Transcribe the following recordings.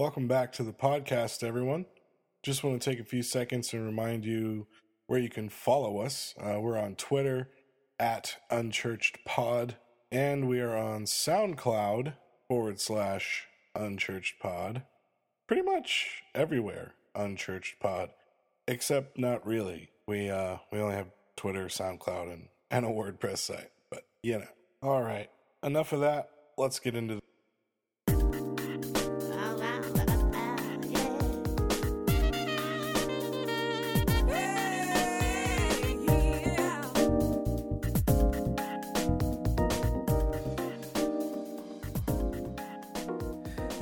Welcome back to the podcast, everyone. Just want to take a few seconds and remind you where you can follow us. Uh, we're on Twitter at Unchurched Pod, and we are on SoundCloud forward slash Unchurched Pod. Pretty much everywhere, Unchurched Pod, except not really. We uh we only have Twitter, SoundCloud, and and a WordPress site. But you know, all right. Enough of that. Let's get into the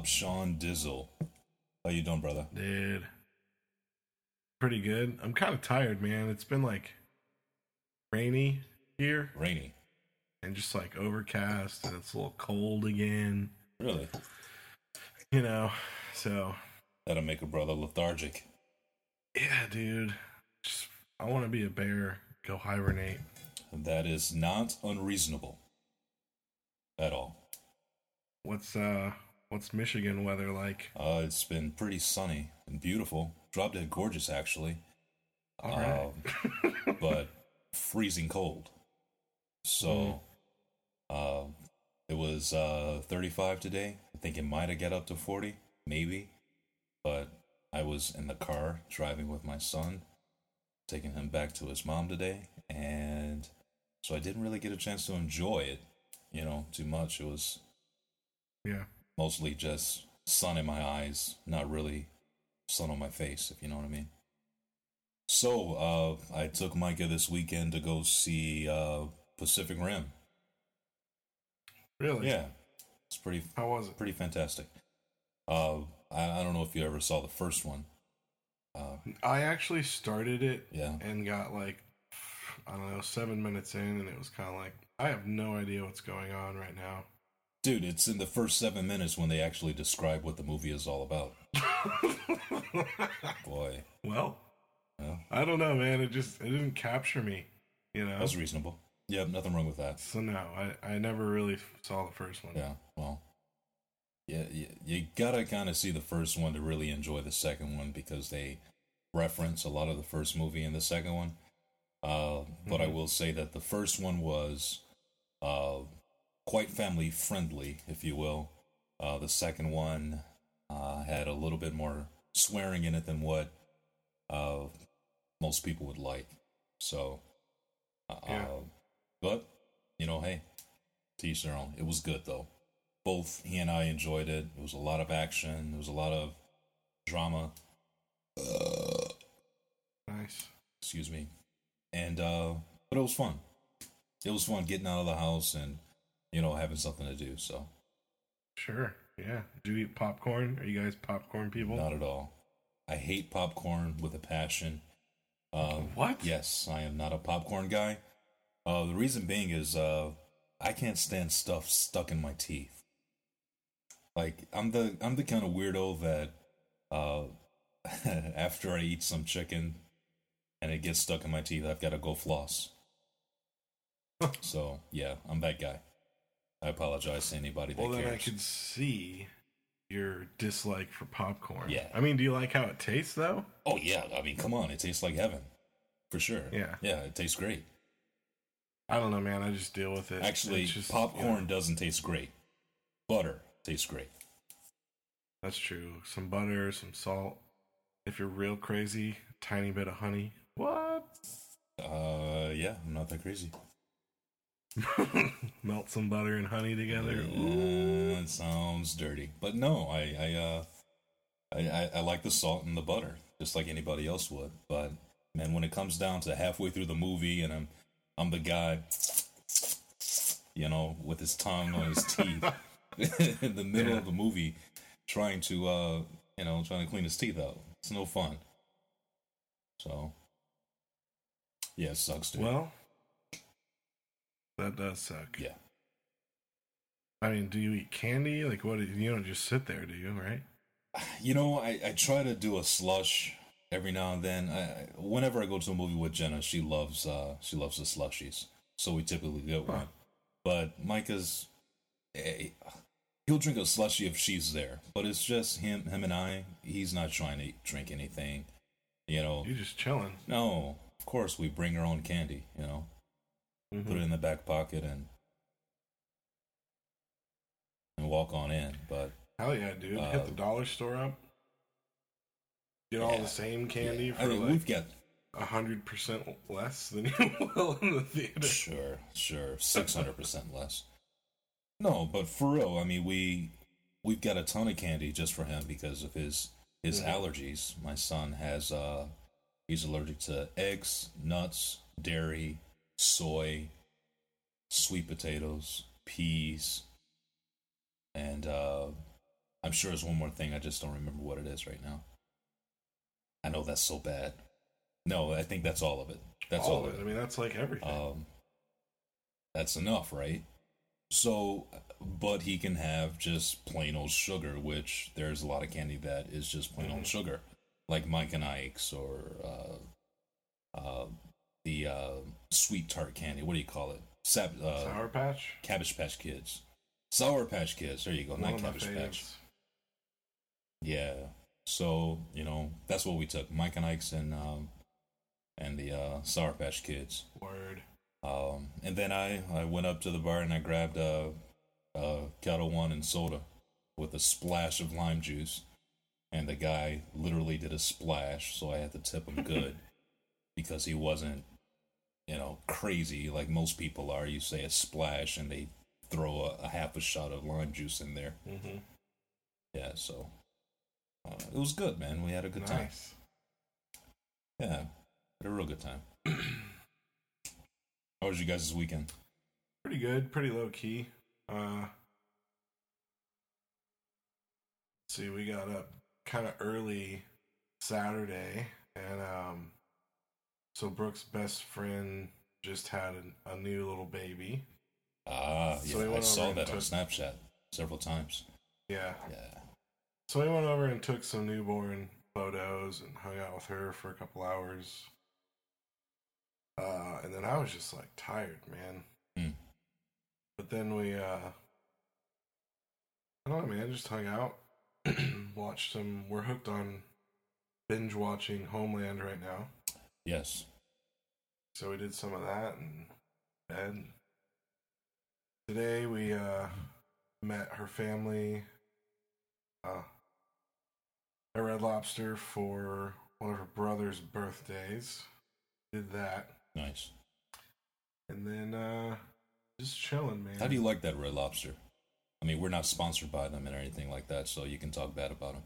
Up, Sean Dizzle? How you doing, brother? Dude. Pretty good. I'm kind of tired, man. It's been like rainy here Rainy. and just like overcast and it's a little cold again, Really? you know. So, That'll make a brother lethargic. yeah, dude. Just I want to be a bear, go hibernate. That is not unreasonable at all. What's uh what's Michigan weather like? Uh, it's been pretty sunny and beautiful. Drop dead gorgeous, actually. All right. Um, but freezing cold. So, uh, it was uh 35 today. I think it might have got up to 40, maybe. But I was in the car driving with my son, taking him back to his mom today, and so I didn't really get a chance to enjoy it, you know, too much. It was yeah. Mostly just sun in my eyes, not really sun on my face, if you know what I mean. So, uh, I took Micah this weekend to go see uh, Pacific Rim. Really? Yeah, it's pretty How was it? pretty fantastic. Uh, I, I don't know if you ever saw the first one. Uh, I actually started it yeah, and got like I don't know, 7 minutes in and it was kind of like I have no idea what's going on right now. Dude, it's in the first seven minutes when they actually describe what the movie is all about. Boy, well, yeah, I don't know, man. It just it didn't capture me, you know. that's reasonable. Yeah, nothing wrong with that. So no, I I never really saw the first one. Yeah, well, yeah, you, you gotta kind of see the first one to really enjoy the second one because they reference a lot of the first movie in the second one. Uh, but I will say that the first one was uh, quite family friendly, if you will. Uh, the second one uh, had a little bit more swearing in it than what uh, most people would like. So, uh, Yeah. but you know, hey, teach each their own. It was good though. Both he and I enjoyed it. It was a lot of action. There was a lot of drama. Nice. Excuse me. And uh but it was fun. It was fun getting out of the house and you know having something to do. So Sure. Yeah. Do you eat popcorn? Are you guys popcorn people? not at all. I hate popcorn with a passion. Um, What? Yes, I am not a popcorn guy. Uh, the reason being is uh, I can't stand stuff stuck in my teeth. Like I'm the I'm the kind of weirdo that uh, after I eat some chicken and it gets stuck in my teeth, I've got to go floss. so yeah, I'm that guy. I apologize to anybody that Well, then I cares. could see your dislike for popcorn. Yeah. I mean, do you like how it tastes though? Oh yeah, I mean, come on, it tastes like heaven, for sure. Yeah. yeah, it tastes great. I don't know, man. I just deal with it. Actually, just, popcorn know, doesn't taste great. Butter tastes great. that's true. Some butter, some salt. If you're real crazy, tiny bit of honey. What? Uh, yeah, I'm not that crazy. Melt some butter and honey together. Uh, it sounds dirty, but no, I, I, uh, I, I, I like the salt and the butter, just like anybody else would. But man, when it comes down to halfway through the movie, and I'm, I'm the guy, you know, with his tongue on his teeth, in the middle Yeah. of the movie, trying to uh, you know, trying to clean his teeth out. It's no fun. So, yeah, it sucks, dude. Well, that does suck. yeah. I mean, do you eat candy? Like, what? You don't just sit there, do you? Right? You know, I, I try to do a slush every now and then. I, whenever I go to a movie with Jenna, she loves uh she loves the slushies, so we typically get one. But Micah's, eh, he'll drink a slushie if she's there, but it's just him him and I. He's not trying to drink anything, you know. You're just chilling. No, of course we bring our own candy, you know. Mhm. Put it in the back pocket and and walk on in. But Hell yeah, dude! Uh, Hit the dollar store up. Get all the same candy yeah, for I mean, like we've got a hundred percent less than you will in the theater. Sure, sure, six hundred percent less. No, but for real, I mean, we we've got a ton of candy just for him because of his his Mhm. allergies. My son has uh, he's allergic to eggs, nuts, dairy, soy, sweet potatoes, peas, and uh, I'm sure there's one more thing. I just don't remember what it is right now. I know that's so bad. No, I think that's all of it. That's all, all of it. I mean, that's like everything. um, that's enough, right? So, but he can have just plain old sugar, which there's a lot of candy that is just plain old Mhm. sugar, like Mike and Ike's or uh, uh, the uh, sweet tart candy. What do you call it? Sap, uh, Sour Patch. Cabbage Patch Kids, Sour Patch Kids. There you go, One not Cabbage Patch. Yeah. So you know that's what we took, Mike and Ike's and um, and the uh, Sour Patch Kids. Word. Um, and then I, I went up to the bar and I grabbed a, a Ketel One and soda with a splash of lime juice. And the guy literally did a splash, so I had to tip him good because he wasn't, you know, crazy like most people are. You say a splash and they throw a, a half a shot of lime juice in there. Mm-hmm. Yeah, so uh, it was good, man. We had a good time. Nice. Yeah, had a real good time. How was you guys' this weekend? Pretty good. Pretty low key. Uh, see, we got up kind of early Saturday, and um, so Brooke's best friend just had a, a new little baby. Ah, So yeah, I saw that and on Snapchat several times. Yeah. Yeah. So we went over and took some newborn photos and hung out with her for a couple hours. Uh, and then I was just like tired, man. Hmm. But then we, uh, I don't know, man, just hung out, watched some. We're hooked on binge watching Homeland right now. Yes. So we did some of that and bed. Today we uh, met her family uh, at Red Lobster for one of her brother's birthdays. Did that. Nice. And then uh, just chilling, man. How do you like that Red Lobster? I mean, we're not sponsored by them or anything like that, so you can talk bad about them.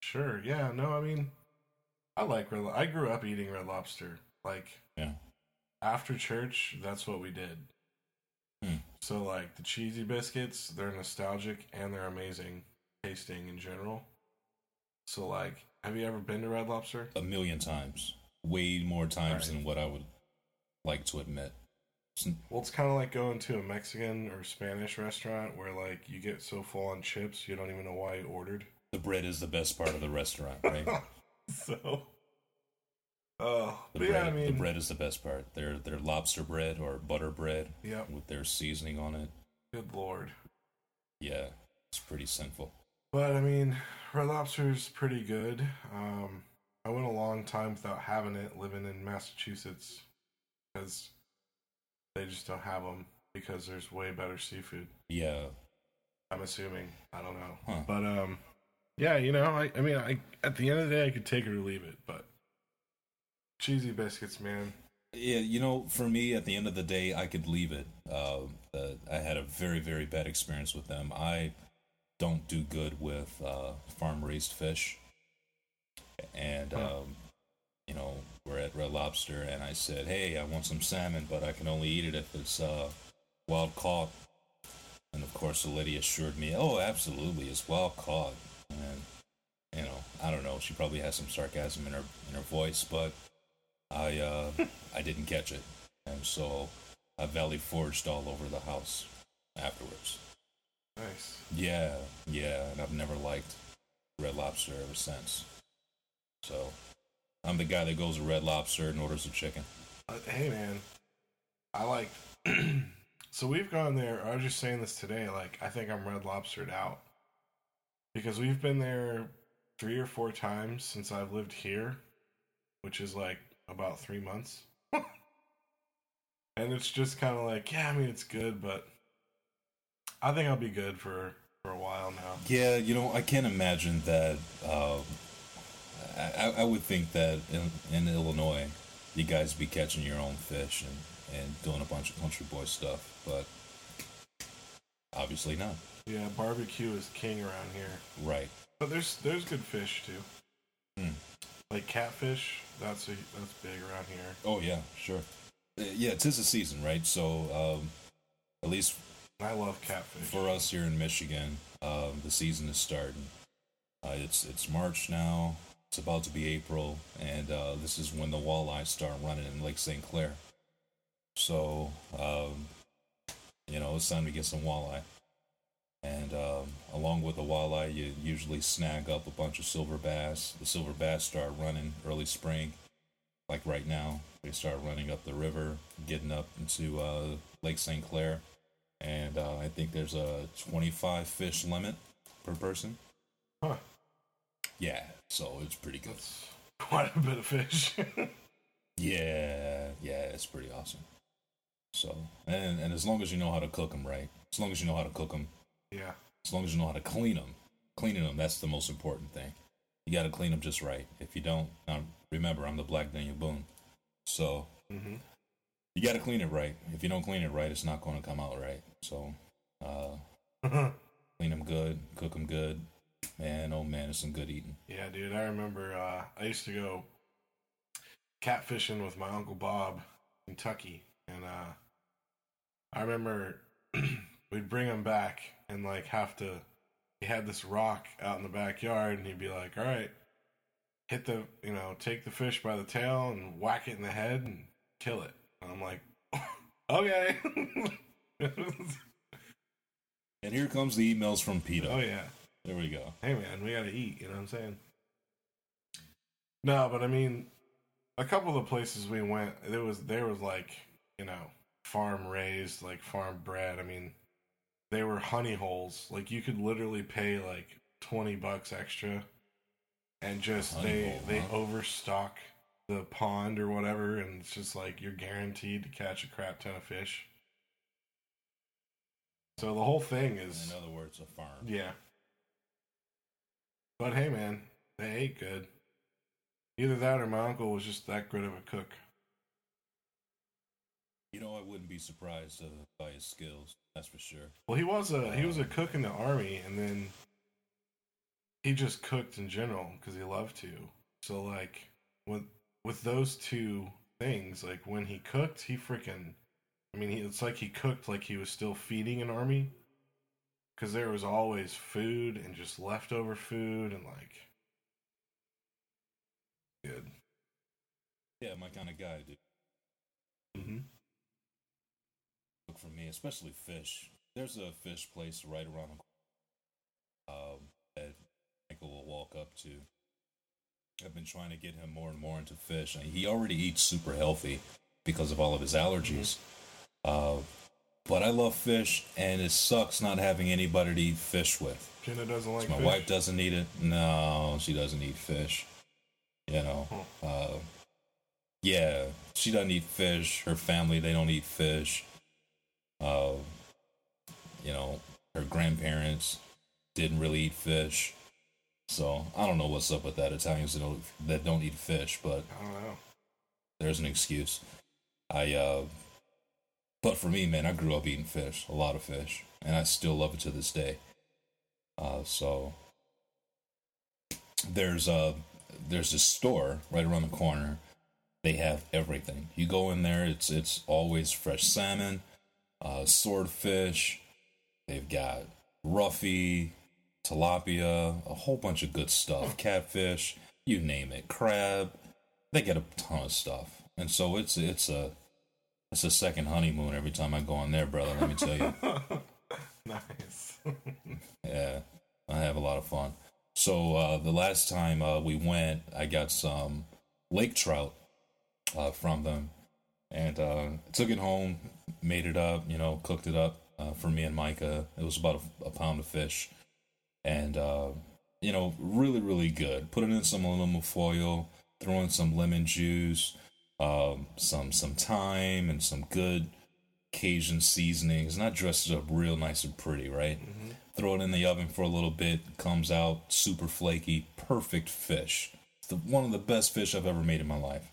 Sure. Yeah. No. I mean, I like Red. I grew up eating Red Lobster. Like Yeah. after church, that's what we did. Hmm. So like the cheesy biscuits, they're nostalgic and they're amazing tasting in general. So like, have you ever been to Red Lobster? A million times. Way more times Right. than what I would like to admit. Well, it's kind of like going to a Mexican or Spanish restaurant where like you get so full on chips you don't even know why you ordered. The bread is the best part of the restaurant, right? so, oh, The bread, yeah, I mean, the bread is the best part. Their their lobster bread or butter bread Yep. with their seasoning on it. good lord. Yeah, it's pretty sinful. But I mean, Red Lobster's pretty good. Um, I went a long time without having it living in Massachusetts because they just don't have them because there's way better seafood. Yeah, I'm assuming. I don't know. Huh. But um, yeah, you know, I, I mean, I at the end of the day, I could take it or leave it. But cheesy biscuits, man. Yeah, you know, for me, at the end of the day, I could leave it. Uh, uh, I had a very, very bad experience with them. I don't do good with uh, farm raised fish. And, Huh. um, you know, we're at Red Lobster, and I said, hey, I want some salmon, but I can only eat it if it's uh, wild caught. And of course, the lady assured me, "Oh, absolutely, it's well caught." And you know, I don't know. She probably has some sarcasm in her in her voice, but I uh, I didn't catch it, and so I valley forged all over the house afterwards. Nice. Yeah, yeah, and I've never liked Red Lobster ever since. So I'm the guy that goes to Red Lobster and orders a chicken. Uh, hey man, I like. so we've gone there. I was just saying this today. Like I think I'm Red Lobstered out because we've been there three or four times since I've lived here, which is like about three months. and it's just kind of like, yeah, I mean, it's good, but I think I'll be good for for a while now. Yeah, you know, I can't imagine that. Uh, I, I would think that in, in Illinois, you guys be catching your own fish and, and doing a bunch of country boy stuff, but obviously not. Yeah, barbecue is king around here. Right. But there's there's good fish too. Hmm. Like catfish, that's a, that's big around here. Oh yeah, sure. Uh, Yeah, tis the season, right? So, um, at least I love catfish. for us here in Michigan, um, the season is starting. Uh, it's it's March now. It's about to be April, and uh, this is when the walleyes start running in Lake St. Clair. So, um, you know, it's time to get some walleye. And um, along with the walleye, you usually snag up a bunch of silver bass. The silver bass start running early spring, like right now. They start running up the river, getting up into uh, Lake St. Clair and uh, I think there's a 25 fish limit per person. Huh. Yeah, so it's pretty good. That's quite a bit of fish. Yeah, yeah, it's pretty awesome. So, and and as long as you know how to cook them right, as long as you know how to cook them, yeah. as long as you know how to clean them, cleaning them that's the most important thing. You got to clean them just right. If you don't, now remember I'm the Black Daniel Boone, so hmm you got to clean it right. If you don't clean it right, it's not going to come out right. So, uh, clean them good, cook them good. Man, oh man, it's some good eating. yeah, dude. I remember uh, I used to go catfishing with my uncle Bob, in Kentucky, and uh, I remember we'd bring them back and like have to. He had this rock out in the backyard, and he'd be like, "All right, hit the you know take the fish by the tail and whack it in the head and kill it." And I'm like, "Okay." And here comes the emails from Pito. oh yeah. There we go. hey man, we gotta eat, you know what I'm saying? No, but I mean, a couple of the places we went, there was there was like, you know, farm raised, like farm bred. I mean, they were honey holes. Like you could literally pay like twenty bucks extra, and just Honey they hole, they huh? overstock the pond or whatever, and it's just like you're guaranteed to catch a crap ton of fish. So the whole thing is In other words, a farm. yeah. But hey, man, they ate good. Either that or my uncle was just that good of a cook. You know, I wouldn't be surprised uh, by his skills. That's for sure. Well, he was a he was a cook in the army, and then he just cooked in general because he loved to. So like with with those two things, like when he cooked, he freaking. I mean, he, it's like he cooked like he was still feeding an army, because there was always food and just leftover food and like. Good. Yeah, my kind of guy, dude. Mm-hmm. For me, especially fish. There's a fish place right around the corner um, that Michael will walk up to. I've been trying to get him more and more into fish. And he already eats super healthy because of all of his allergies. Uh, but I love fish, and it sucks not having anybody to eat fish with. Jenna doesn't like my fish. wife doesn't eat it. No, she doesn't eat fish. You know, uh, yeah, she doesn't eat fish. Her family they don't eat fish. Uh, you know, her grandparents didn't really eat fish. So I don't know what's up with that Italians that don't, that don't eat fish, but I don't know. there's an excuse. I uh but for me, man, I grew up eating fish, a lot of fish, and I still love it to this day. Uh so there's a there's a store right around the corner. They have everything. You go in there, it's it's always fresh salmon, uh swordfish. They've got roughy, tilapia, a whole bunch of good stuff, catfish, you name it, crab. They get a ton of stuff, and so it's it's a it's a second honeymoon every time I go on there, brother. Let me tell you. nice. yeah, I have a lot of fun. So uh, the last time uh, we went, I got some lake trout uh, from them, and uh, took it home, made it up, you know, cooked it up uh, for me and Micah. It was about a, a pound of fish, and uh, you know, really, really good. Put it in some aluminum foil, throw in some lemon juice, um, some some thyme, and some good Cajun seasonings. Not dressed it up real nice and pretty, right? Throw it in the oven for a little bit. Comes out super flaky, perfect fish. It's the, one of the best fish I've ever made in my life.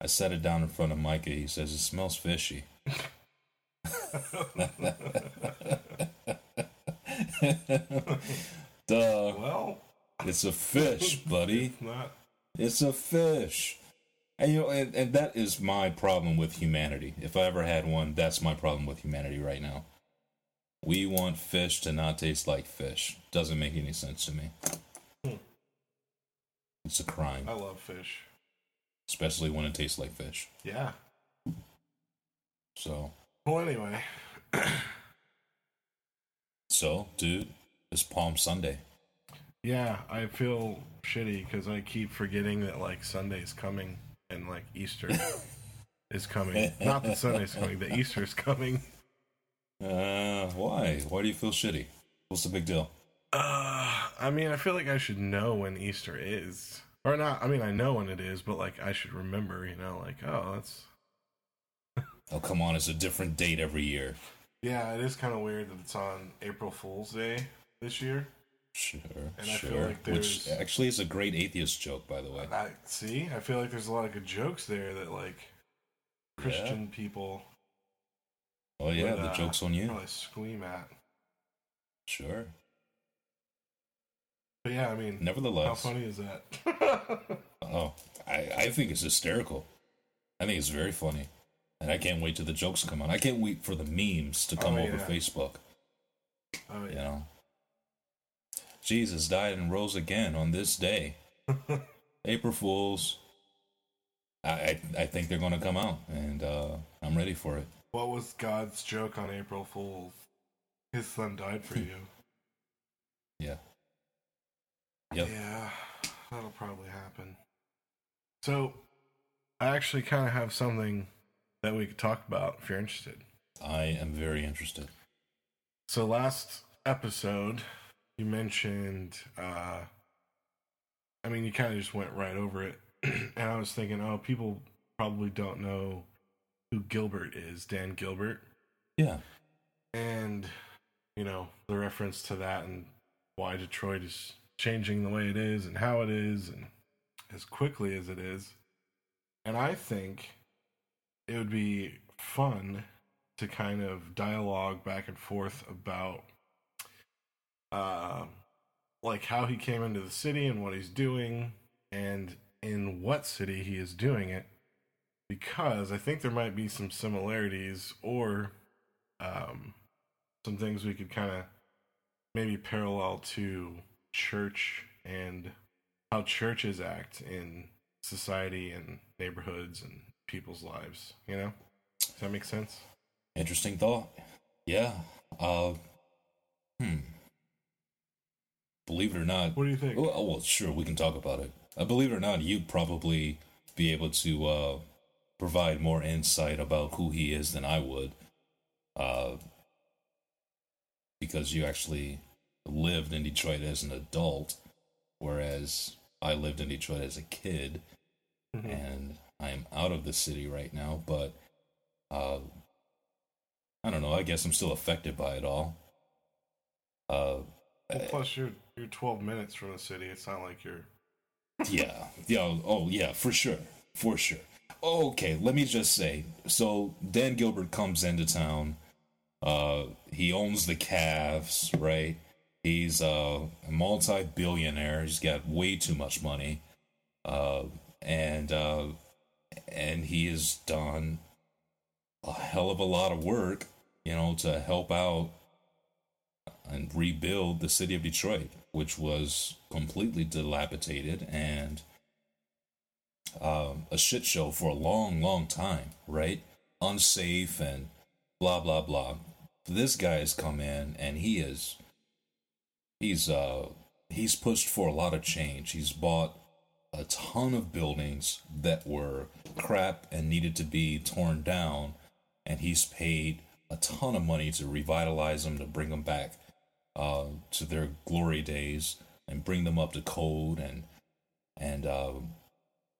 I set it down in front of Micah. He says it smells fishy. Duh. well, It's a fish, buddy. not. It's a fish. And you know, and, and that is my problem with humanity. If I ever had one, that's my problem with humanity right now. We want fish to not taste like fish. Doesn't make any sense to me. Hmm. It's a crime, I love fish. Especially when it tastes like fish. Yeah. So, Well, anyway, so, dude, it's Palm Sunday. yeah, I feel shitty because I keep forgetting that like Sunday's coming and like Easter is coming. Not that Sunday's coming, that Easter's coming. Uh, why? Why do you feel shitty? What's the big deal? Uh, I mean, I feel like I should know when Easter is. Or not, I mean, I know when it is, but like I should remember, you know, like, oh, that's. Oh, come on, it's a different date every year. Yeah, it is kind of weird that it's on April Fool's Day this year. Sure, And I feel sure. like Which actually is a great atheist joke, by the way. I see. I feel like there's a lot of good jokes there that like Christian people Oh yeah, would, the uh, joke's on you. probably scream at. Sure. But yeah, I mean, nevertheless, how funny is that? oh, I, I think it's hysterical. I think it's very funny, and I can't wait till the jokes come on. I can't wait for the memes to come Oh, over yeah. Facebook. oh You know, Jesus died and rose again on this day. April Fools. I I, I think they're going to come out, and uh, I'm ready for it. What was God's joke on April Fool's? His son died for you. Yeah. Yep. Yeah, that'll probably happen. So, I actually kind of have something that we could talk about if you're interested. I am very interested. So, last episode, you mentioned, uh, I mean, you kind of just went right over it. and I was thinking, oh, people probably don't know who Gilbert is, Dan Gilbert. Yeah. and you know the reference to that and why Detroit is changing the way it is and how it is and as quickly as it is. And I think it would be fun to kind of dialogue back and forth about uh, like how he came into the city and what he's doing and in what city he is doing it because I think there might be some similarities or um, some things we could kind of maybe parallel to church and how churches act in society and neighborhoods and people's lives. You know, does that make sense? Interesting thought. Yeah. Uh, hmm. Believe it or not. What do you think? Well, oh, well, sure, we can talk about it. Uh, believe it or not, you'd probably be able to uh, provide more insight about who he is than I would. Uh, because you actually lived in Detroit as an adult, whereas I lived in Detroit as a kid Mhm. and I'm out of the city right now, but uh, I don't know. I guess I'm still affected by it all. Uh, Well, plus you're you're 12 minutes from the city. It's not like you're. yeah, yeah, oh yeah, for sure, for sure. Okay, let me just say. So Dan Gilbert comes into town. Uh, he owns the Cavs, right? He's a multi-billionaire. He's got way too much money, uh, and uh, and he has done a hell of a lot of work, you know, to help out and rebuild the city of Detroit, which was completely dilapidated and um, a shit show for a long, long time, right? Unsafe and blah blah blah. This guy has come in and he is he's uh he's pushed for a lot of change. He's bought a ton of buildings that were crap and needed to be torn down, and he's paid a ton of money to revitalize them, to bring them back uh, to their glory days, and bring them up to code, and and uh,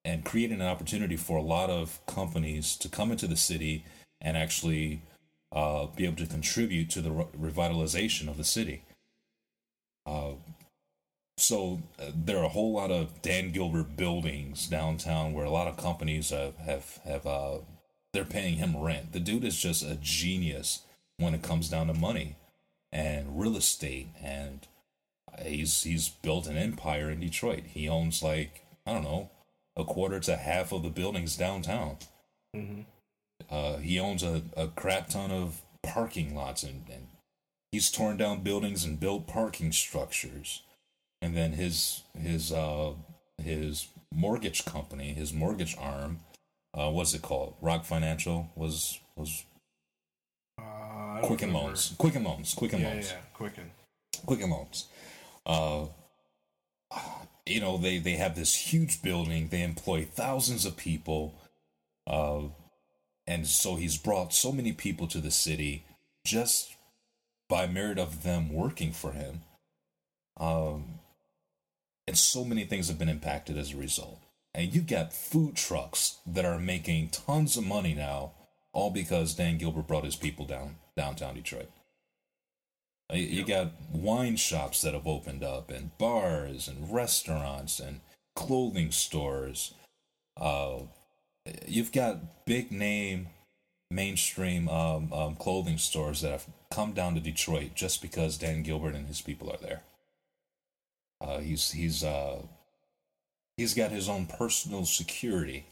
and creating an opportunity for a lot of companies to come into the city and actually uh, be able to contribute to the re- revitalization of the city. Uh, so uh, there are a whole lot of Dan Gilbert buildings downtown where a lot of companies have have, have uh, they're paying him rent. The dude is just a genius when it comes down to money and real estate, and he's he's built an empire in Detroit. He owns like I don't know a quarter to half of the buildings downtown. Mm-hmm. Uh, he owns a, a crap ton of parking lots and, and he's torn down buildings and built parking structures and then his his uh his mortgage company, his mortgage arm, uh, what's it called? Rock Financial was was uh, Quicken. Loans, Quicken Loans, Quicken yeah, Loans, yeah, Quicken, Quicken Loans. Uh, you know they they have this huge building. They employ thousands of people, uh, and so he's brought so many people to the city just by merit of them working for him. Um, and so many things have been impacted as a result. And you've got food trucks that are making tons of money now, all because Dan Gilbert brought his people down downtown Detroit. Uh, you got wine shops that have opened up, and bars, and restaurants, and clothing stores. Uh, you've got big name, mainstream um, um, clothing stores that have come down to Detroit just because Dan Gilbert and his people are there. Uh, he's he's uh, he's got his own personal security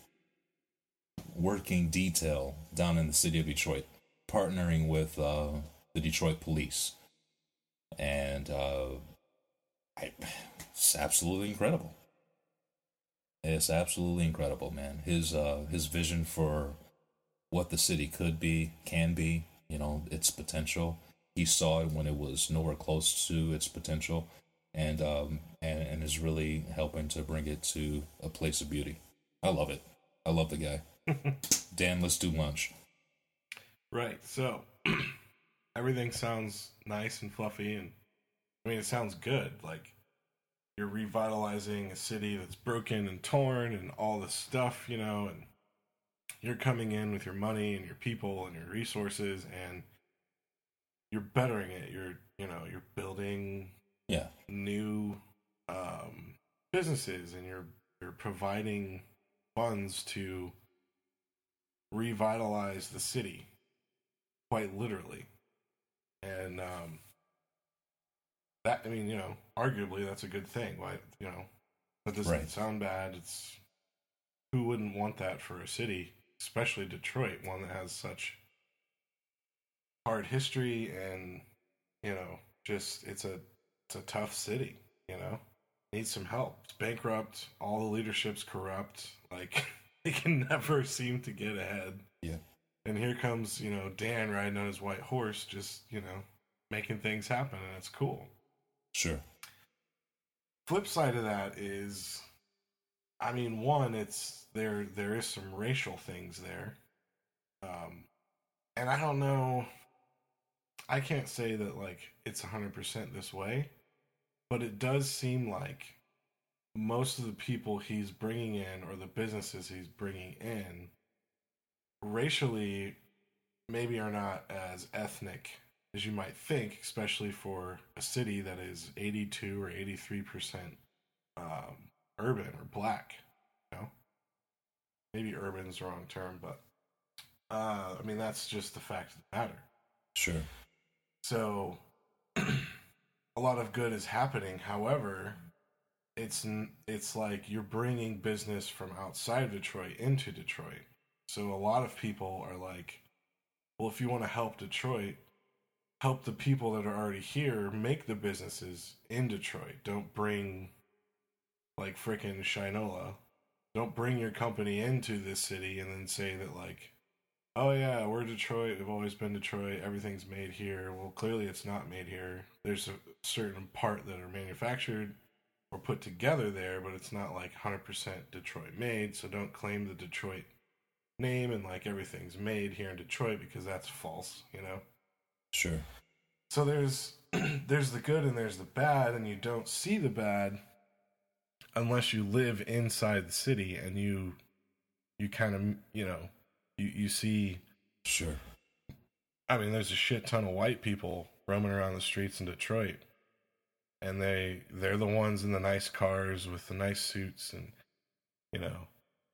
working detail down in the city of Detroit, partnering with uh, the Detroit police, and uh, I, it's absolutely incredible. It's absolutely incredible, man. His uh, his vision for what the city could be, can be, you know, its potential. He saw it when it was nowhere close to its potential and um and, and is really helping to bring it to a place of beauty. I love it. I love the guy. Dan, let's do lunch. Right. So everything sounds nice and fluffy and I mean it sounds good. Like you're revitalizing a city that's broken and torn and all this stuff, you know, and you're coming in with your money and your people and your resources and you're bettering it. You're, you know, you're building yeah new um, businesses and you're you're providing funds to revitalize the city quite literally and um, that i mean you know arguably that's a good thing Why you know that doesn't right. sound bad it's who wouldn't want that for a city especially detroit one that has such hard history and you know just it's a it's a tough city, you know. Needs some help. It's bankrupt. All the leadership's corrupt. Like they can never seem to get ahead. Yeah. And here comes, you know, Dan riding on his white horse, just, you know, making things happen and it's cool. Sure. Flip side of that is I mean, one, it's there there is some racial things there. Um and I don't know I can't say that like it's 100% this way, but it does seem like most of the people he's bringing in or the businesses he's bringing in racially maybe are not as ethnic as you might think, especially for a city that is 82 or 83% um, urban or black. You know, maybe urban's the wrong term, but uh, I mean that's just the fact of the matter. Sure. So a lot of good is happening. However, it's it's like you're bringing business from outside of Detroit into Detroit. So a lot of people are like, well, if you want to help Detroit, help the people that are already here make the businesses in Detroit. Don't bring like freaking Shinola. Don't bring your company into this city and then say that like, oh yeah, we're Detroit. We've always been Detroit. Everything's made here. Well, clearly it's not made here. There's a certain part that are manufactured or put together there, but it's not like 100% Detroit made. So don't claim the Detroit name and like everything's made here in Detroit because that's false, you know. Sure. So there's there's the good and there's the bad and you don't see the bad unless you live inside the city and you you kind of, you know, you you see Sure. I mean, there's a shit ton of white people roaming around the streets in Detroit. And they they're the ones in the nice cars with the nice suits and you know,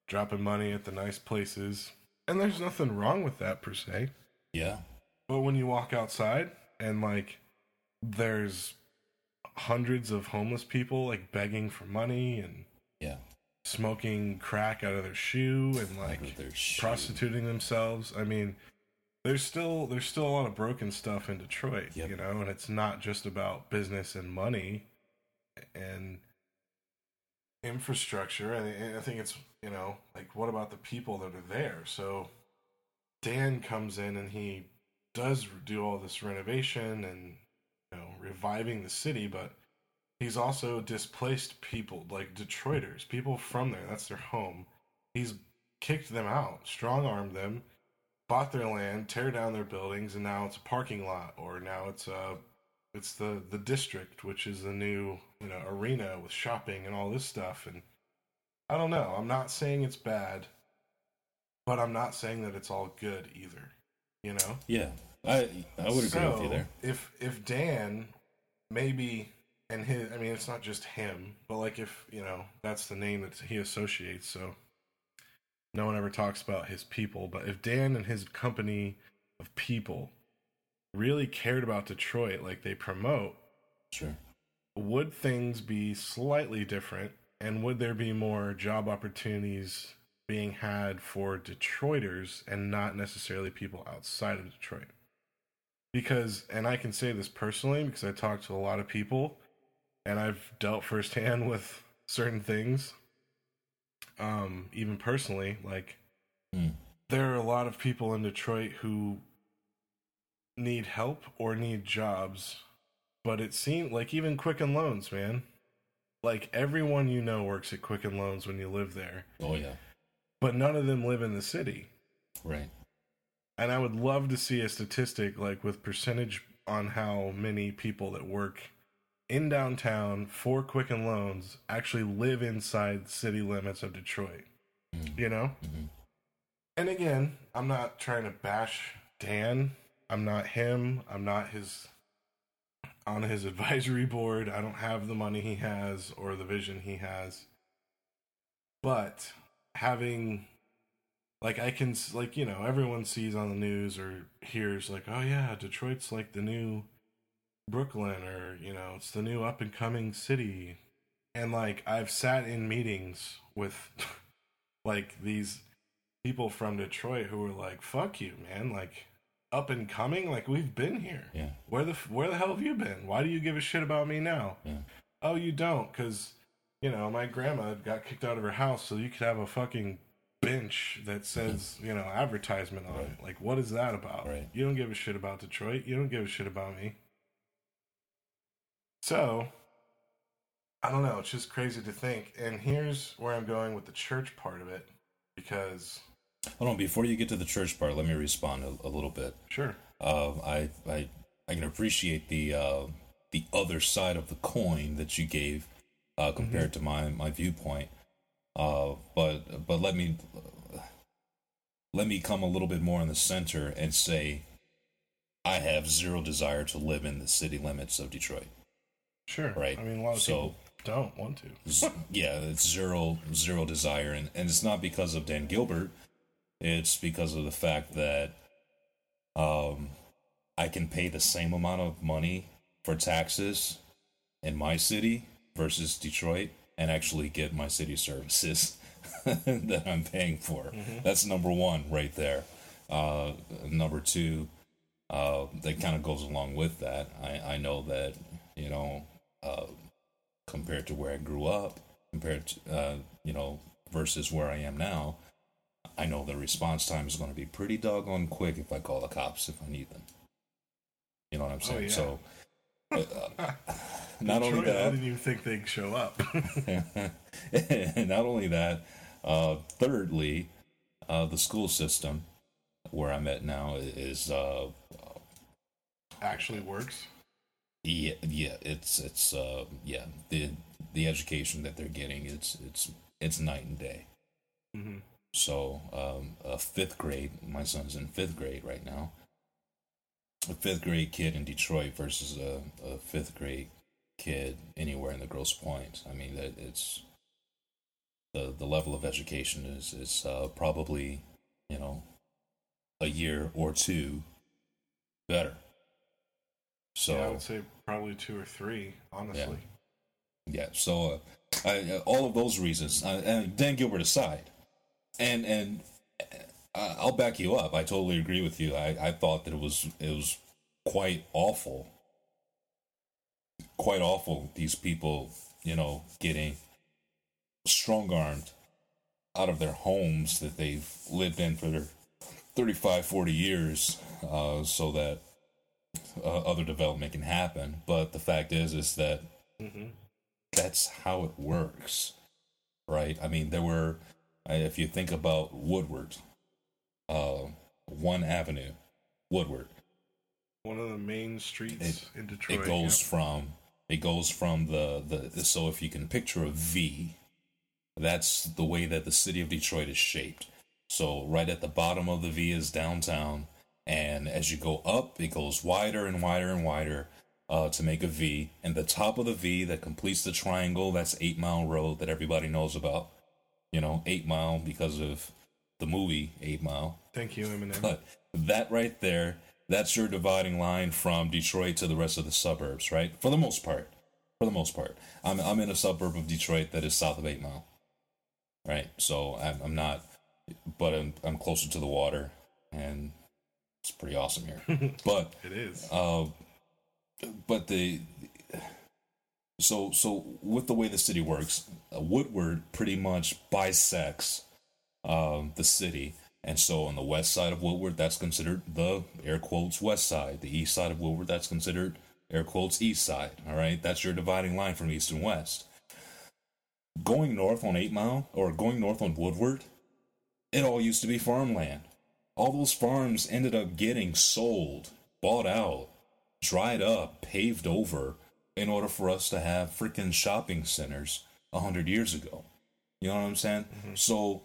dropping money at the nice places. And there's nothing wrong with that per se. Yeah. But when you walk outside and like there's hundreds of homeless people like begging for money and Yeah. smoking crack out of their shoe and like shoe. prostituting themselves. I mean, there's still there's still a lot of broken stuff in Detroit, Yep. you know, and it's not just about business and money and infrastructure. I, I think it's you know like what about the people that are there? So Dan comes in and he does do all this renovation and know reviving the city, but he's also displaced people like Detroiters, people from there. That's their home. He's kicked them out, strong armed them, bought their land, tear down their buildings, and now it's a parking lot, or now it's a it's the the district, which is the new you know arena with shopping and all this stuff. And I don't know. I'm not saying it's bad, but I'm not saying that it's all good either. You know. Yeah. I I would agree with you So, there. If if Dan maybe and his I mean it's not just him, but like if, you know, that's the name that he associates, so no one ever talks about his people, but if Dan and his company of people really cared about Detroit like they promote, Sure. would things be slightly different and would there be more job opportunities being had for Detroiters and not necessarily people outside of Detroit? Because, and I can say this personally because I talk to a lot of people and I've dealt firsthand with certain things, um, even personally. Like, Hmm. there are a lot of people in Detroit who need help or need jobs but it seemed like even Quicken Loans, man. Like everyone you know works at Quicken Loans when you live there, Oh yeah. but none of them live in the city. Right. And I would love to see a statistic like with percentage on how many people that work in downtown for Quicken Loans actually live inside city limits of Detroit. Mhm. You know? Mhm. And again, I'm not trying to bash Dan. I'm not him. I'm not his on his advisory board. I don't have the money he has or the vision he has. But having like I can like you know everyone sees on the news or hears like oh yeah Detroit's like the new Brooklyn or you know it's the new up and coming city. And like I've sat in meetings with like these people from Detroit who were like fuck you man like up and coming like we've been here. Yeah. where the where the hell have you been? Why do you give a shit about me now? Yeah. oh you don't cuz you know my grandma got kicked out of her house so you could have a fucking bench that says you know advertisement on it like what is that about Right. you don't give a shit about Detroit you don't give a shit about me so I don't know it's just crazy to think and here's where I'm going with the church part of it because Hold on. Before you get to the church part, let me respond a, a little bit. sure Uh, I I I can appreciate the uh, the other side of the coin that you gave uh, compared to my my viewpoint. Uh, but but let me let me come a little bit more in the center and say I have zero desire to live in the city limits of Detroit. sure Right. I mean a lot of So- people don't want to Z- yeah, it's zero zero desire, and and it's not because of Dan Gilbert. It's because of the fact that um, I can pay the same amount of money for taxes in my city versus Detroit, and actually get my city services that I'm paying for. That's number one right there. Uh, number two, uh, that kind of goes along with that. I, I know that, you know, uh, compared to where I grew up, compared to, uh, you know, versus where I am now, I know the response time is going to be pretty doggone quick if I call the cops if I need them. You know what I'm Oh, saying? yeah. So, uh, not only Detroit, I didn't even think they'd show up. not only that, uh, thirdly, uh, the school system where I'm at now is uh, Actually works. yeah, yeah, it's it's uh, yeah, the the education that they're getting it's it's it's night and day. hmm So, um, a fifth grade, my son's in fifth grade right now. A fifth grade kid in Detroit versus a, a fifth grade kid anywhere in the Grosse Pointes. I mean, that it's the the level of education is is uh, probably you know a year or two better. So yeah, I would say probably two or three, honestly. Yeah, so uh, I, uh, all of those reasons, uh, and Dan Gilbert aside, and and uh, I'll back you up. I totally agree with you. I, I thought that it was it was quite awful, quite awful. These people, you know, getting strong armed out of their homes that they've lived in for their 35, 40 years, uh, so that uh, other development can happen. But the fact is, is that hmm that's how it works, right? I mean, there were, uh, if you think about Woodward, uh, one Avenue, Woodward, One of the main streets in Detroit. it goes yeah. from it goes from the the so if you can picture a V, that's the way that the city of Detroit is shaped. So right at the bottom of the V is downtown, and as you go up, it goes wider and wider and wider uh, to make a V. And the top of the V that completes the triangle, that's Eight Mile Road that everybody knows about. You know, Eight Mile because of the movie Eight Mile. Thank you, Eminem. But that right there, that's your dividing line from Detroit to the rest of the suburbs, right? For the most part. For the most part. I'm, I'm in a suburb of Detroit that is south of 8 Mile, right? So I'm, I'm not, but I'm, I'm closer to the water, and it's pretty awesome here. but it is. uh, but the so so with the way the city works, uh, Woodward pretty much bisects um, the city, and so on the west side of Woodward, that's considered the air quotes west side. The east side of Woodward, that's considered air quotes east side. All right, that's your dividing line from east and west. Going north on Eight Mile or going north on Woodward, it all used to be farmland. All those farms ended up getting sold, bought out, dried up, paved over in order for us to have freaking shopping centers a hundred years ago. You know what I'm saying? So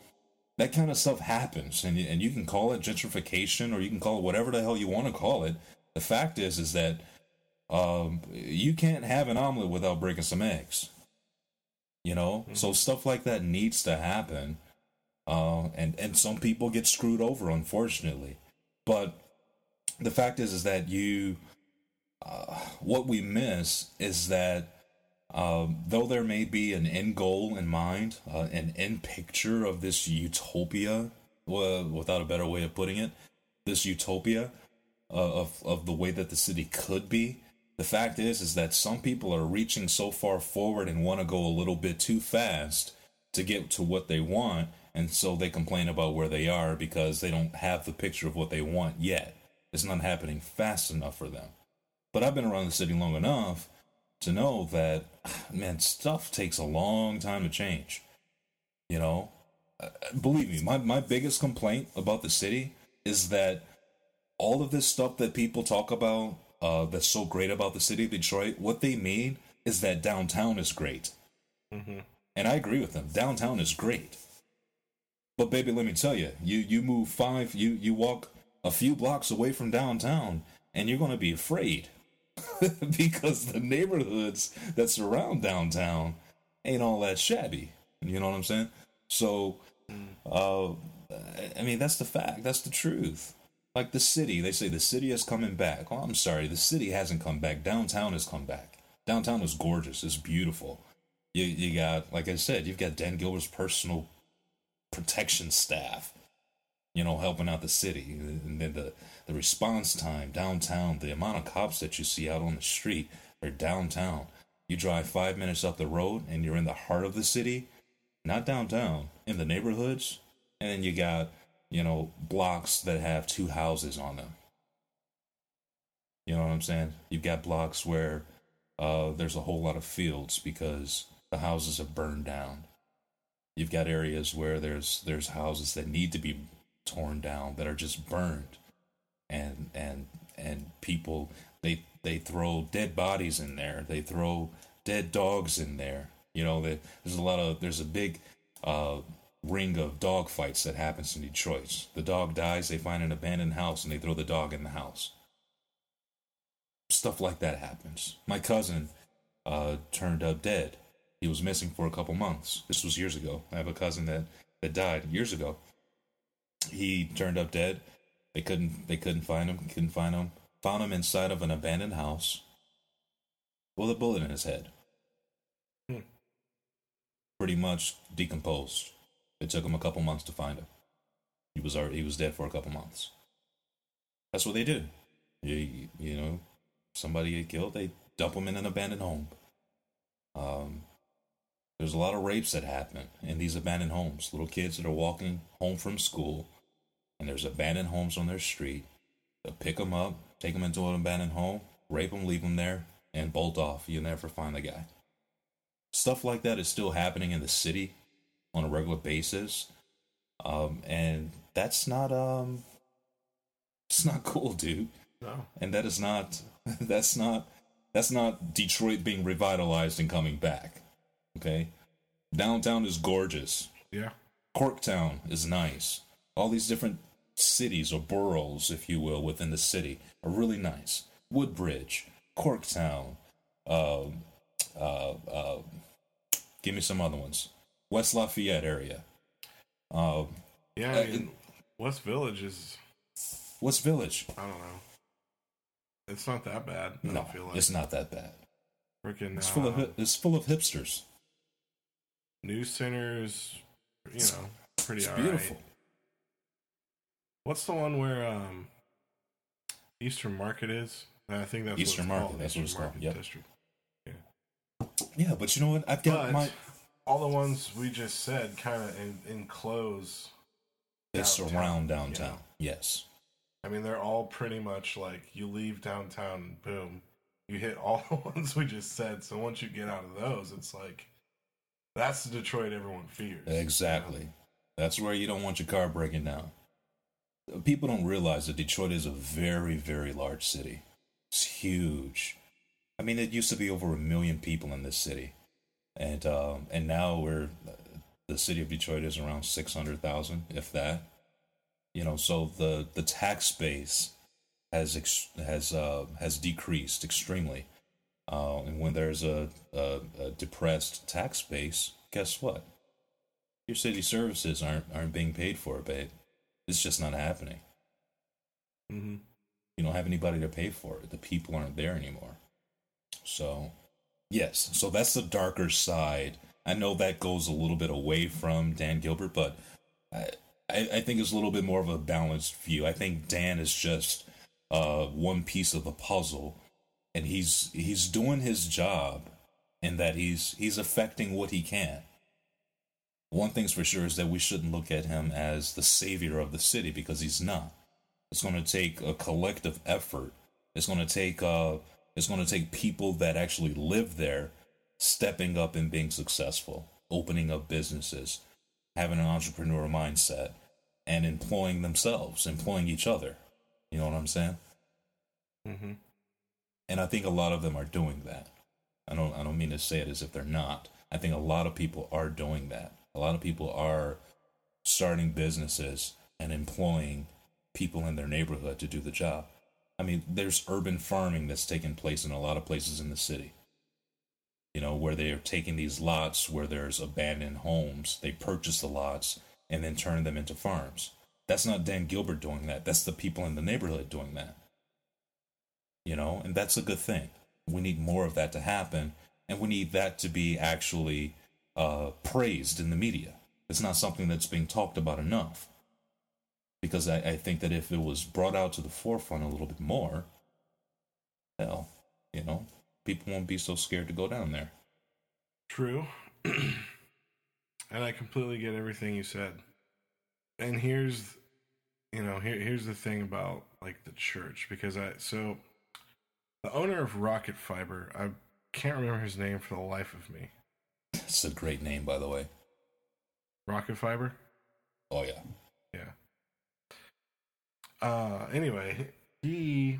that kind of stuff happens, and you, and you can call it gentrification or you can call it whatever the hell you want to call it. The fact is, is that um, you can't have an omelet without breaking some eggs. You know, so stuff like that needs to happen, uh, and and some people get screwed over, unfortunately. But the fact is, is that you, uh, what we miss is that um, though there may be an end goal in mind, uh, an end picture of this utopia, well, without a better way of putting it, this utopia uh, of of the way that the city could be. The fact is, is that some people are reaching so far forward and want to go a little bit too fast to get to what they want, and so they complain about where they are because they don't have the picture of what they want yet. It's not happening fast enough for them. But I've been around the city long enough to know that, man, stuff takes a long time to change. You know, Uh, believe me, my, my biggest complaint about the city is that all of this stuff that people talk about uh, that's so great about the city of Detroit, what they mean is that downtown is great. Mhm. And I agree with them. Downtown is great. But baby, let me tell you, you you move five, you you walk a few blocks away from downtown, and you're going to be afraid because the neighborhoods that surround downtown ain't all that shabby. You know what I'm saying? So, uh, I mean, that's the fact. That's the truth. Like the city, they say the city is coming back. Oh, I'm sorry, the city hasn't come back. Downtown has come back. Downtown is gorgeous. It's beautiful. You you got, like I said, you've got Dan Gilbert's personal protection staff. you know, helping out the city, and then the the response time downtown, the amount of cops that you see out on the street, they're downtown. You drive five minutes up the road, and you're in the heart of the city, not downtown, in the neighborhoods, and then you got you know blocks that have two houses on them. You know what I'm saying? You've got blocks where uh, there's a whole lot of fields because the houses have burned down. You've got areas where there's there's houses that need to be torn down that are just burned, and and and people they they throw dead bodies in there. They throw dead dogs in there. You know, they, there's a lot of there's a big uh, ring of dog fights that happens in Detroit. The dog dies, they find an abandoned house, and they throw the dog in the house. Stuff like that happens. My cousin uh, turned up dead. He was missing for a couple months. This was years ago. I have a cousin that, that died years ago. He turned up dead. They couldn't they couldn't find him. Couldn't find him. Found him inside of an abandoned house with a bullet in his head. Hmm. Pretty much decomposed. It took him a couple months to find him. He was already, he was dead for a couple months. That's what they do. You, you know, somebody get killed, they dump them in an abandoned home. Um, there's a lot of rapes that happen in these abandoned homes. Little kids that are walking home from school, and there's abandoned homes on their street. They'll pick them up, take them into an abandoned home, rape them, leave them there, and bolt off. You'll never find the guy. Stuff like that is still happening in the city on a regular basis, um, and that's not um, it's not cool, dude. No. And that is not that's not that's not Detroit being revitalized and coming back. Okay, downtown is gorgeous. Yeah. Corktown is nice. All these different cities or boroughs, if you will, within the city are really nice. Woodbridge, Corktown, uh, uh, uh, give me some other ones. West Lafayette area. Uh, Yeah. I mean, West Village is, West Village. I don't know. It's not that bad. I No, feel like. it's not that bad. Freaking It's full of uh, it's full of hipsters. news centers, you know, pretty It's beautiful. What's the one where um Eastern Market is? I think that's Eastern Market, called. that's what it's Eastern called, Market yep. District. Yeah, but you know what? I've got But my all the ones we just said kind of en- enclose. they downtown, you downtown. know? Yes. I mean, they're all pretty much like you leave downtown, boom, you hit all the ones we just said. So once you get out of those, it's like that's the Detroit everyone fears. you know? Exactly. That's where you don't want your car breaking down. People don't realize that Detroit is a very, very large city. It's huge. I mean, it used to be over a million people in this city, and um, and now we're the city of Detroit is around six hundred thousand, if that. You know, so the the tax base has ex- has uh, has decreased extremely. Uh, and when there's a, a, a depressed tax base, guess what? Your city services aren't aren't being paid for, babe. It's just not happening. Mhm. You don't have anybody to pay for it. The people aren't there anymore. So, yes. So that's the darker side. I know that goes a little bit away from Dan Gilbert, but I, I, I think it's a little bit more of a balanced view. I think Dan is just uh, one piece of the puzzle, and he's he's doing his job, in that he's he's affecting what he can. One thing's for sure is that we shouldn't look at him as the savior of the city because he's not. It's going to take a collective effort. It's going to take uh, it's going to take people that actually live there stepping up and being successful, opening up businesses, having an entrepreneur mindset, and employing themselves, employing each other. You know what I'm saying? Mhm. And I think a lot of them are doing that. I don't I don't mean to say it as if they're not. I think a lot of people are doing that. A lot of people are starting businesses and employing people in their neighborhood to do the job. I mean, there's urban farming that's taking place in a lot of places in the city. You know, where they are taking these lots where there's abandoned homes, they purchase the lots and then turn them into farms. That's not Dan Gilbert doing that. That's the people in the neighborhood doing that. You know, and that's a good thing. We need more of that to happen, and we need that to be actually uh, praised in the media. It's not something that's being talked about enough. because I, I think that if it was brought out to the forefront a little bit more, hell, you know, people won't be so scared to go down there. True. and I completely get everything you said. And here's you know, here here's the thing about like the church because I so the owner of Rocket Fiber, I can't remember his name for the life of me. It's a great name by the way. Rocket Fiber? Oh yeah. Yeah. Uh anyway, he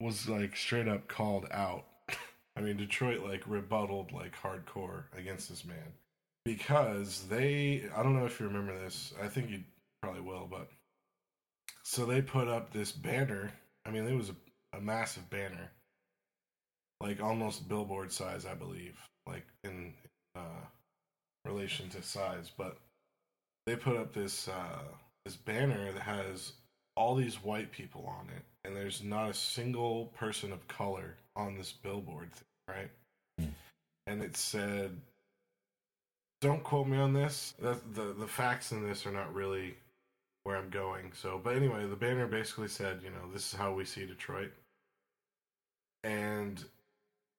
was like straight up called out. I mean, Detroit like rebutted like hardcore against this man because they I don't know if you remember this. I think you probably will, but so they put up this banner. I mean, it was a, a massive banner. Like almost billboard size, I believe, like in uh relation to size, but they put up this uh this banner that has all these white people on it, and there's not a single person of color on this billboard, thing, right? Hmm. And it said, "Don't quote me on this. The, the the facts in this are not really where I'm going." So, but anyway, the banner basically said, "You know, this is how we see Detroit." And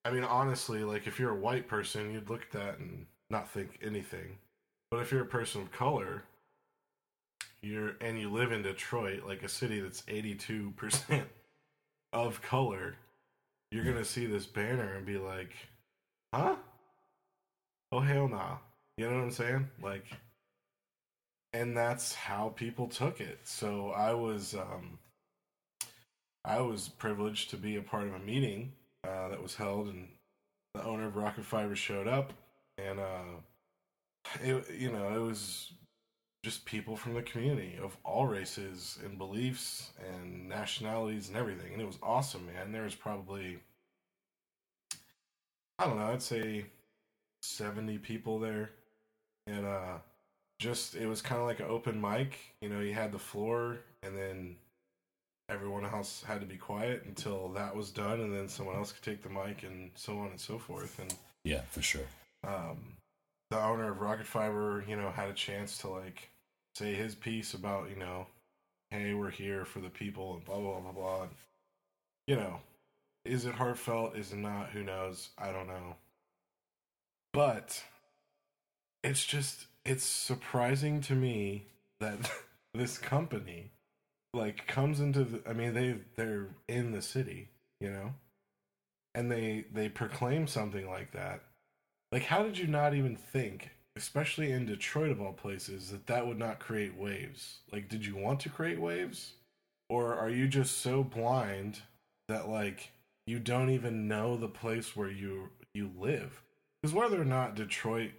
I mean, honestly, like if you're a white person, you'd look at that and not think anything. But if you're a person of color, you're and you live in Detroit, like a city that's 82% of color, you're going to see this banner and be like, "Huh? Oh hell nah." You know what I'm saying? Like and that's how people took it. So I was um I was privileged to be a part of a meeting uh, that was held and the owner of Rocket Fiber showed up and uh it you know, it was just people from the community of all races and beliefs and nationalities and everything. And it was awesome, man. There was probably, I don't know, I'd say 70 people there. And uh, just, it was kind of like an open mic. You know, you had the floor and then everyone else had to be quiet until that was done. And then someone else could take the mic and so on and so forth. And yeah, for sure. Um, the owner of Rocket Fiber, you know, had a chance to like say his piece about, you know, hey, we're here for the people and blah blah blah blah. And, you know, is it heartfelt? Is it not? Who knows? I don't know. But it's just it's surprising to me that this company like comes into the I mean they they're in the city, you know? And they they proclaim something like that. Like how did you not even think especially in Detroit of all places, that that would not create waves. Like, did you want to create waves, or are you just so blind that like you don't even know the place where you you live? Because whether or not Detroit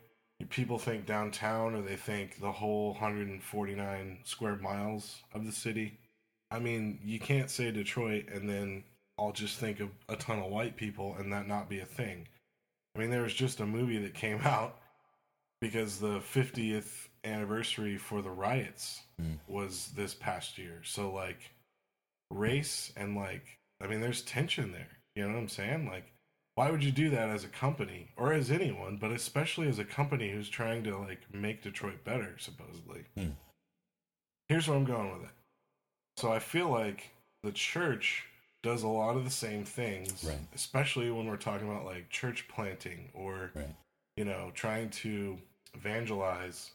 people think downtown or they think the whole 149 square miles of the city. I mean, you can't say Detroit and then I'll just think of a ton of white people and that not be a thing. I mean, there was just a movie that came out because the 50th anniversary for the riots Mm. was this past year. So like race and like I mean there's tension there. You know what I'm saying? Like why would you do that as a company or as anyone, but especially as a company who's trying to like make Detroit better supposedly. Hmm. Here's where I'm going with it. So I feel like the church does a lot of the same things, Right. especially when we're talking about like church planting or Right. you know, trying to evangelize.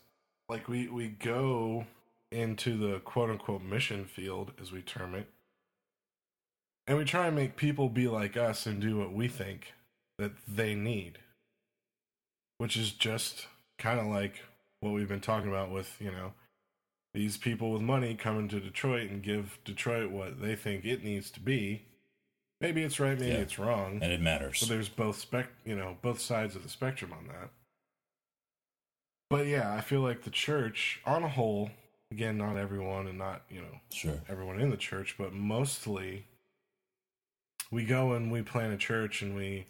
Like we we go into the quote unquote mission field as we term it. And we try and make people be like us and do what we think that they need. Which is just kind of like what we've been talking about with, you know, these people with money coming to Detroit and give Detroit what they think it needs to be. Maybe it's right, maybe Yeah. it's wrong. And it matters. So there's both spec, you know, both sides of the spectrum on that. But yeah, I feel like the church, on a whole, again, not everyone, and not you know Sure. everyone in the church, but mostly, we go and we plant a church, and we,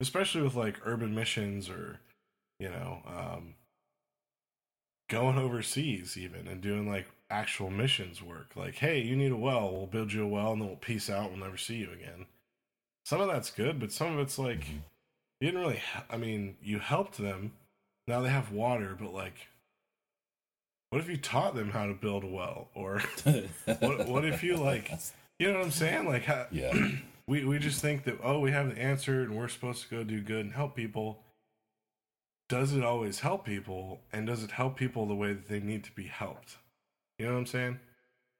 especially with like urban missions or, you know, um, going overseas even and doing like actual missions work. Like, hey, you need a well, we'll build you a well, and then we'll peace out. We'll never see you again. Some of that's good, but some of it's like Mhm. you didn't really. I mean, you helped them. Now they have water, but like, what if you taught them how to build a well? Or what, what if you like, you know what I'm saying? Like, how, yeah, we we just think that oh, we have the answer and we're supposed to go do good and help people. Does it always help people? And does it help people the way that they need to be helped? You know what I'm saying?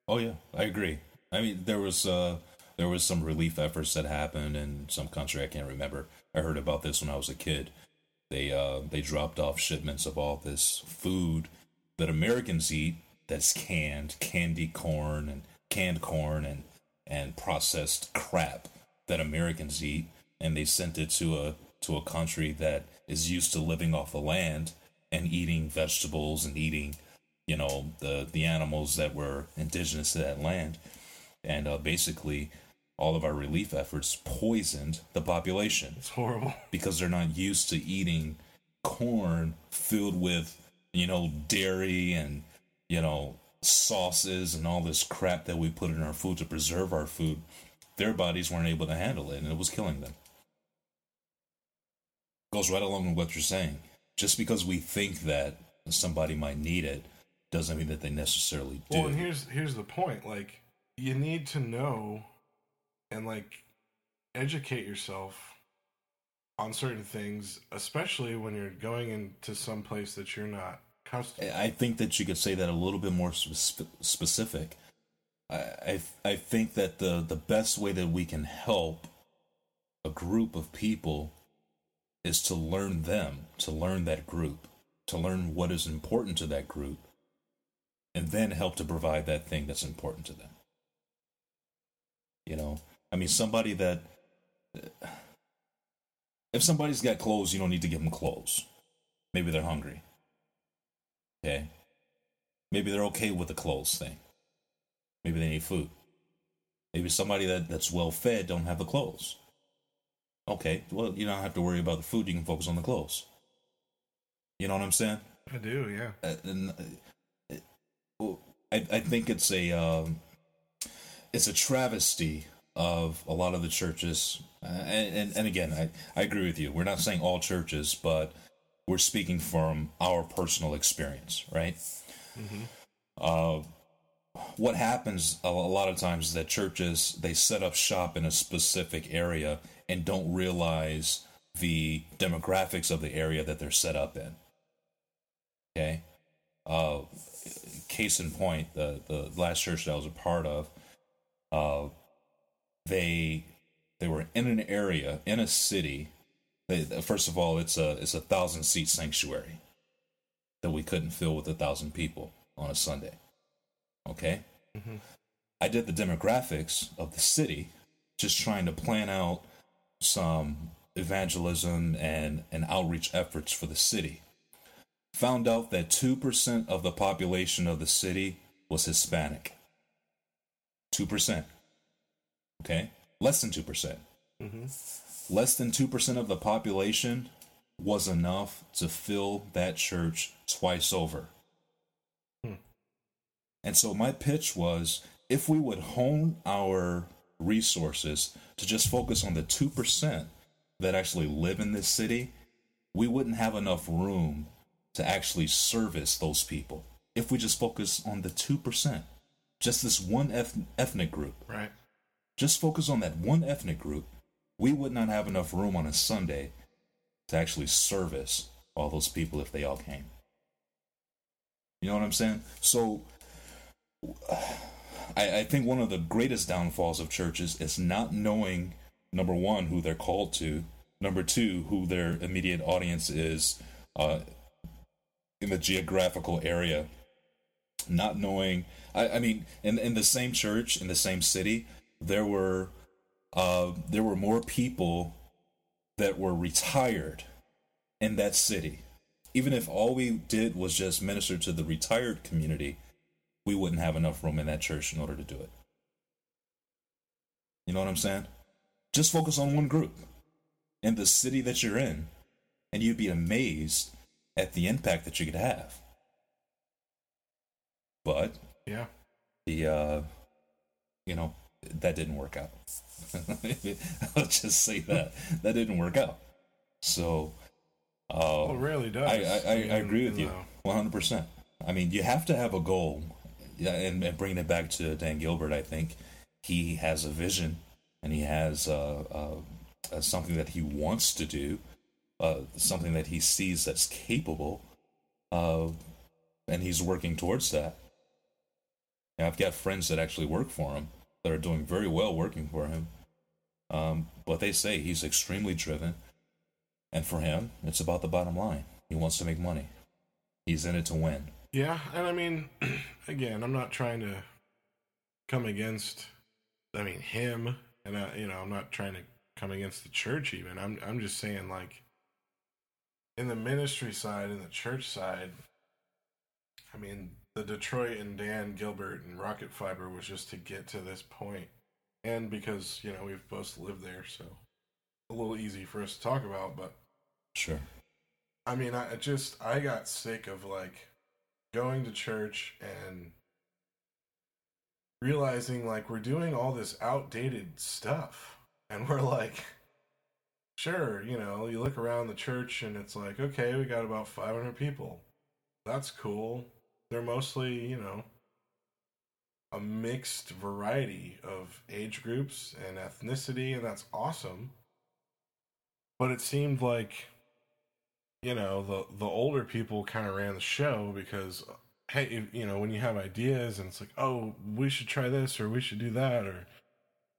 Oh yeah, I agree. I mean, there was uh, there was some relief efforts that happened in some country I can't remember. I heard about this when I was a kid. They uh, they dropped off shipments of all this food that Americans eat that's canned, candy corn and canned corn and and processed crap that Americans eat, and they sent it to a to a country that is used to living off the land and eating vegetables and eating, you know, the the animals that were indigenous to that land, and uh, basically all of our relief efforts poisoned the population. It's horrible. Because they're not used to eating corn filled with you know dairy and you know sauces and all this crap that we put in our food to preserve our food. Their bodies weren't able to handle it and it was killing them goes right along with what you're saying just because we think that somebody might need it doesn't mean that they necessarily do well and here's here's the point like you need to know and like educate yourself on certain things, especially when you're going into some place that you're not custom. I think that you could say that a little bit more spe- specific. I, I I think that the the best way that we can help a group of people is to learn them, to learn that group, to learn what is important to that group, and then help to provide that thing that's important to them. You know, I mean, somebody that if somebody's got clothes, you don't need to give them clothes. Maybe they're hungry. Okay. Maybe they're okay with the clothes thing. Maybe they need food. Maybe somebody that, that's well fed don't have the clothes. Okay, well, you don't have to worry about the food. You can focus on the clothes. You know what I'm saying? I do, yeah. Uh, and uh, I, I think it's a um, it's a travesty of a lot of the churches. Uh, and, and, and again, I, I agree with you. We're not saying all churches, but we're speaking from our personal experience, right? Mm-hmm. Uh, what happens a, a lot of times is that churches they set up shop in a specific area and don't realize the demographics of the area that they're set up in. Okay. Uh, case in point, the the last church that I was a part of, uh, they they were in an area in a city. They, first of all, it's a it's a thousand seat sanctuary that we couldn't fill with a thousand people on a Sunday. Okay, mm-hmm. I did the demographics of the city, just trying to plan out some evangelism and and outreach efforts for the city. Found out that two percent of the population of the city was Hispanic. Two percent. Okay, less than 2%. percent mm hmm Less than 2% of the population was enough to fill that church twice over. Hmm. And so my pitch was if we would hone our resources to just focus on the 2% that actually live in this city, we wouldn't have enough room to actually service those people if we just focus on the 2%, just this one eth- ethnic group. Right just focus on that one ethnic group, we would not have enough room on a Sunday to actually service all those people if they all came. You know what I'm saying? So I, I think one of the greatest downfalls of churches is not knowing number one who they're called to, number two who their immediate audience is uh, in the geographical area, not knowing. I, I mean, in in the same church in the same city, there were uh, there were more people that were retired in that city. Even if all we did was just minister to the retired community, we wouldn't have enough room in that church in order to do it. You know what I'm saying? Just focus on one group in the city that you're in, and you'd be amazed at the impact that you could have. But yeah, the uh, you know that didn't work out. I'll just say that that didn't work out. So, uh, well, it rarely does. I, I, I, I agree with you, one hundred percent. I mean, you have to have a goal. Yeah, and, and bringing it back to Dan Gilbert, I think he has a vision and he has uh, uh, uh, something that he wants to do, uh, something that he sees that's capable, uh, and he's working towards that. And I've got friends that actually work for him that are doing very well working for him. Um, but they say he's extremely driven, and for him, it's about the bottom line. He wants to make money. He's in it to win. Yeah, and I mean, again, I'm not trying to come against. I mean, him, and I, you know, I'm not trying to come against the church. Even I'm, I'm just saying, like, in the ministry side, in the church side, I mean, the Detroit and Dan Gilbert and Rocket Fiber was just to get to this point, and because you know we've both lived there, so a little easy for us to talk about. But Sure. I mean, I just I got sick of like going to church and realizing like we're doing all this outdated stuff, and we're like. Sure, you know, you look around the church and it's like, okay, we got about 500 people. That's cool they're mostly, you know, a mixed variety of age groups and ethnicity, and that's awesome. But it seemed like, you know, the the older people kind of ran the show because, hey, you know, when you have ideas and it's like, oh, we should try this or we should do that or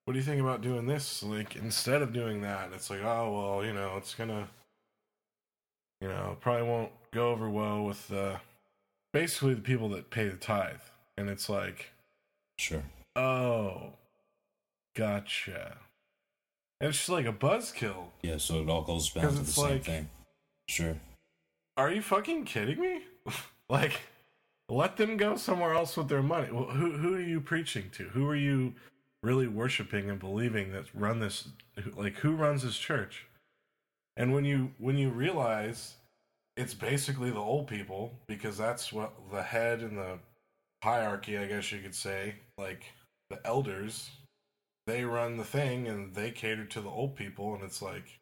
what do you think about doing this? Like instead of doing that, it's like, oh well, you know, it's gonna, you know, probably won't go over well with the basically the people that pay the tithe. And it's like, sure. Oh, gotcha. And it's just like a buzzkill. Yeah, so it all goes back to the same like, thing. Sure. Are you fucking kidding me? like, let them go somewhere else with their money. Well, who who are you preaching to? Who are you really worshiping and believing that run this? Like, who runs this church? And when you when you realize it's basically the old people because that's what the head and the hierarchy, I guess you could say, like the elders, they run the thing and they cater to the old people, and it's like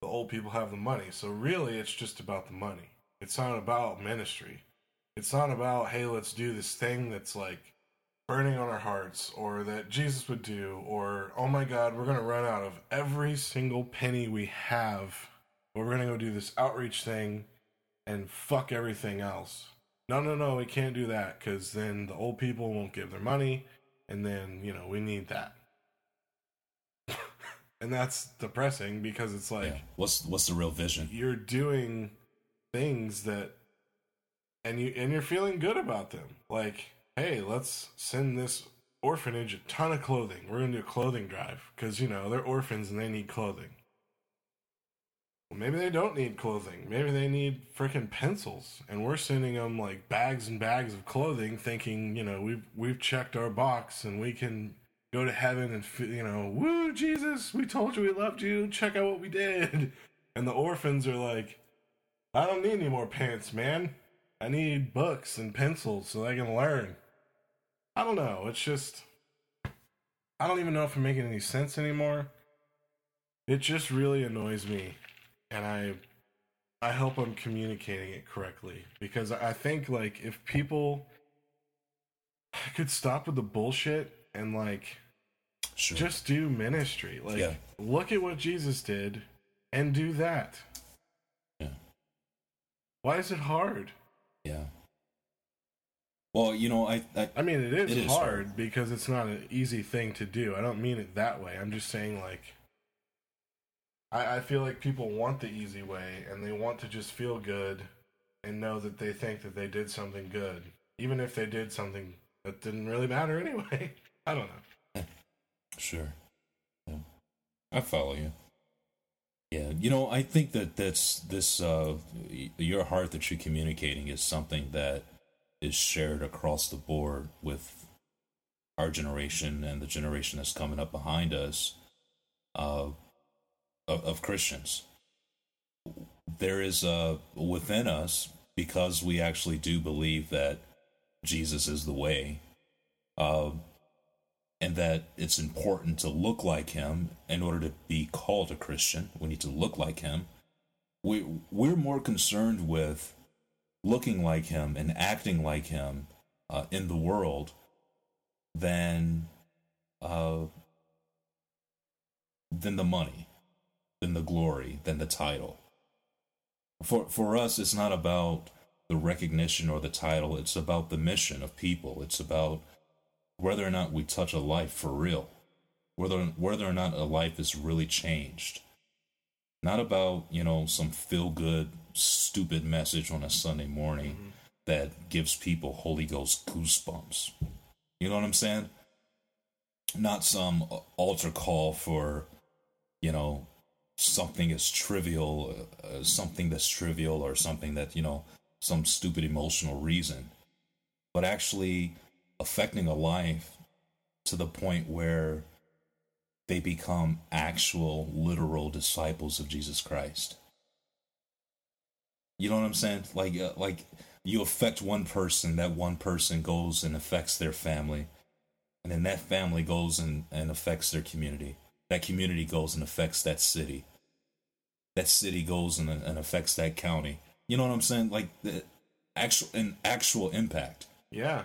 the old people have the money. So really, it's just about the money. It's not about ministry. It's not about hey, let's do this thing that's like burning on our hearts or that Jesus would do or oh my god, we're going to run out of every single penny we have But we're gonna go do this outreach thing and fuck everything else. No, no, no, we can't do that because then the old people won't give their money, and then you know we need that. And that's depressing because it's like, yeah. what's what's the real vision? You're doing things that, and you and you're feeling good about them. Like, hey, let's send this orphanage a ton of clothing. We're gonna do a clothing drive because you know they're orphans and they need clothing. Well, maybe they don't need clothing. Maybe they need freaking pencils, and we're sending them like bags and bags of clothing, thinking you know we've we've checked our box and we can go to heaven and you know, woo Jesus, we told you we loved you. Check out what we did. And the orphans are like, I don't need any more pants, man. I need books and pencils so I can learn. I don't know. It's just I don't even know if I'm making any sense anymore. It just really annoys me and I I hope I'm communicating it correctly because I think like if people could stop with the bullshit and like sure. just do ministry. Like yeah. look at what Jesus did and do that. Yeah. Why is it hard? Yeah. Well, you know, I I, I mean, it is, it is hard, hard because it's not an easy thing to do. I don't mean it that way. I'm just saying like I, I feel like people want the easy way and they want to just feel good and know that they think that they did something good, even if they did something that didn't really matter anyway. I don't know. Sure. Yeah. I follow you. Yeah, you know, I think that that's this uh your heart that you're communicating is something that is shared across the board with our generation and the generation that's coming up behind us. Uh of, of Christians. There is a within us because we actually do believe that Jesus is the way, uh, and that it's important to look like Him in order to be called a Christian. We need to look like Him. We we're more concerned with looking like him and acting like him uh, in the world than uh, than the money, than the glory, than the title. For for us, it's not about the recognition or the title. It's about the mission of people. It's about whether or not we touch a life for real, whether whether or not a life is really changed. Not about you know some feel good stupid message on a Sunday morning mm-hmm. that gives people Holy Ghost goosebumps. You know what I'm saying? Not some altar call for, you know, something as trivial, uh, something that's trivial or something that, you know, some stupid emotional reason, but actually affecting a life to the point where they become actual, literal disciples of Jesus Christ. You know what I'm saying? Like, uh, like you affect one person, that one person goes and affects their family, and then that family goes and, and affects their community. That community goes and affects that city. That city goes and, and affects that county. You know what I'm saying? Like the actual an actual impact. Yeah.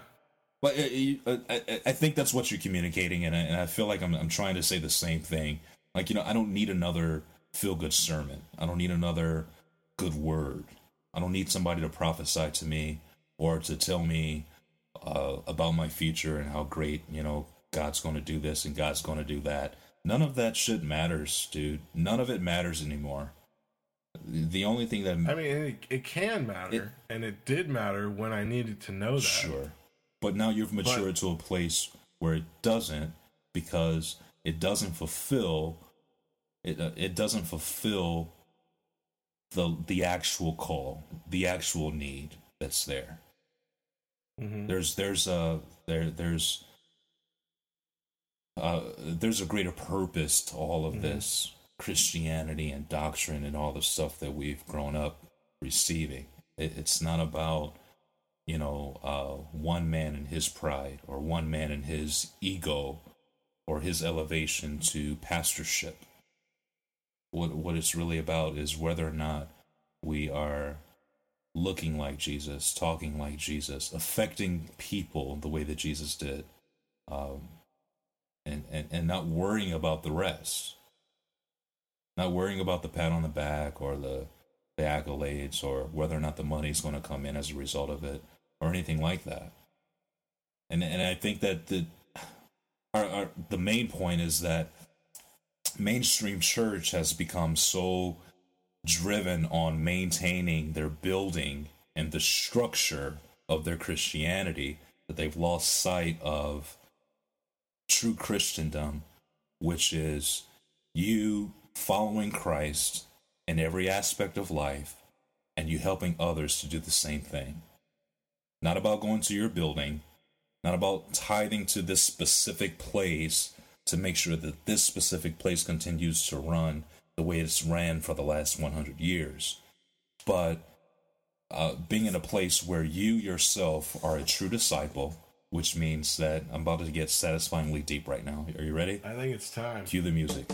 But uh, uh, I, I think that's what you're communicating, and I, and I feel like I'm I'm trying to say the same thing. Like you know, I don't need another feel good sermon. I don't need another good word. I don't need somebody to prophesy to me or to tell me uh, about my future and how great you know God's going to do this and God's going to do that. None of that shit matters, dude. None of it matters anymore. The only thing that I mean, it, it can matter, it, and it did matter when I needed to know that. Sure, but now you've matured but, to a place where it doesn't because it doesn't fulfill it. Uh, it doesn't fulfill the the actual call, the actual need that's there. Mm-hmm. There's there's a there there's uh, there's a greater purpose to all of mm-hmm. this Christianity and doctrine and all the stuff that we've grown up receiving. It, it's not about you know uh, one man and his pride or one man and his ego or his elevation to pastorship. What what it's really about is whether or not we are looking like Jesus, talking like Jesus, affecting people the way that Jesus did, um, and, and and not worrying about the rest, not worrying about the pat on the back or the the accolades or whether or not the money's going to come in as a result of it or anything like that. And and I think that the our, our the main point is that mainstream church has become so driven on maintaining their building and the structure of their Christianity that they've lost sight of true Christendom, which is you following Christ in every aspect of life and you helping others to do the same thing. Not about going to your building, not about tithing to this specific place to make sure that this specific place continues to run the way it's ran for the last 100 years. But uh, being in a place where you yourself are a true disciple, which means that I'm about to get satisfyingly deep right now. Are you ready? I think it's time. Cue the music.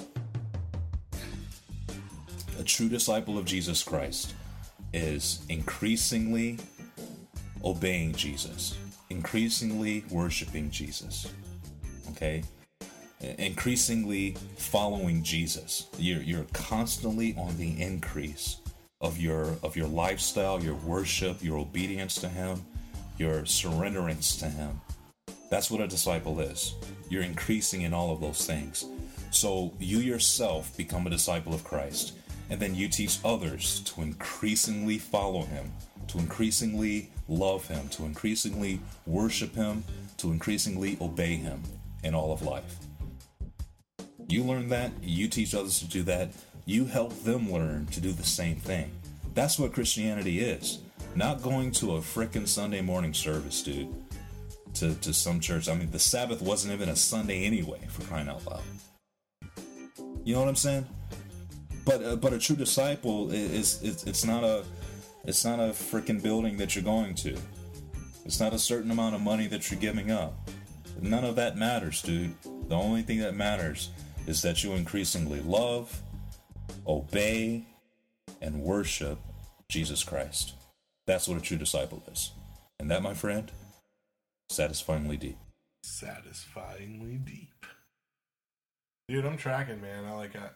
A true disciple of Jesus Christ is increasingly obeying Jesus, increasingly worshiping Jesus. Okay? increasingly following Jesus. You're you're constantly on the increase of your of your lifestyle, your worship, your obedience to him, your surrenderance to him. That's what a disciple is. You're increasing in all of those things. So you yourself become a disciple of Christ, and then you teach others to increasingly follow him, to increasingly love him, to increasingly worship him, to increasingly obey him in all of life. You learn that, you teach others to do that, you help them learn to do the same thing. That's what Christianity is. Not going to a frickin' Sunday morning service, dude. To, to some church. I mean, the Sabbath wasn't even a Sunday anyway, for crying out loud. You know what I'm saying? But uh, but a true disciple is, is it's not a it's not a freaking building that you're going to. It's not a certain amount of money that you're giving up. None of that matters, dude. The only thing that matters is that you increasingly love, obey, and worship Jesus Christ. That's what a true disciple is. And that, my friend, satisfyingly deep. Satisfyingly deep. Dude, I'm tracking, man. I like I,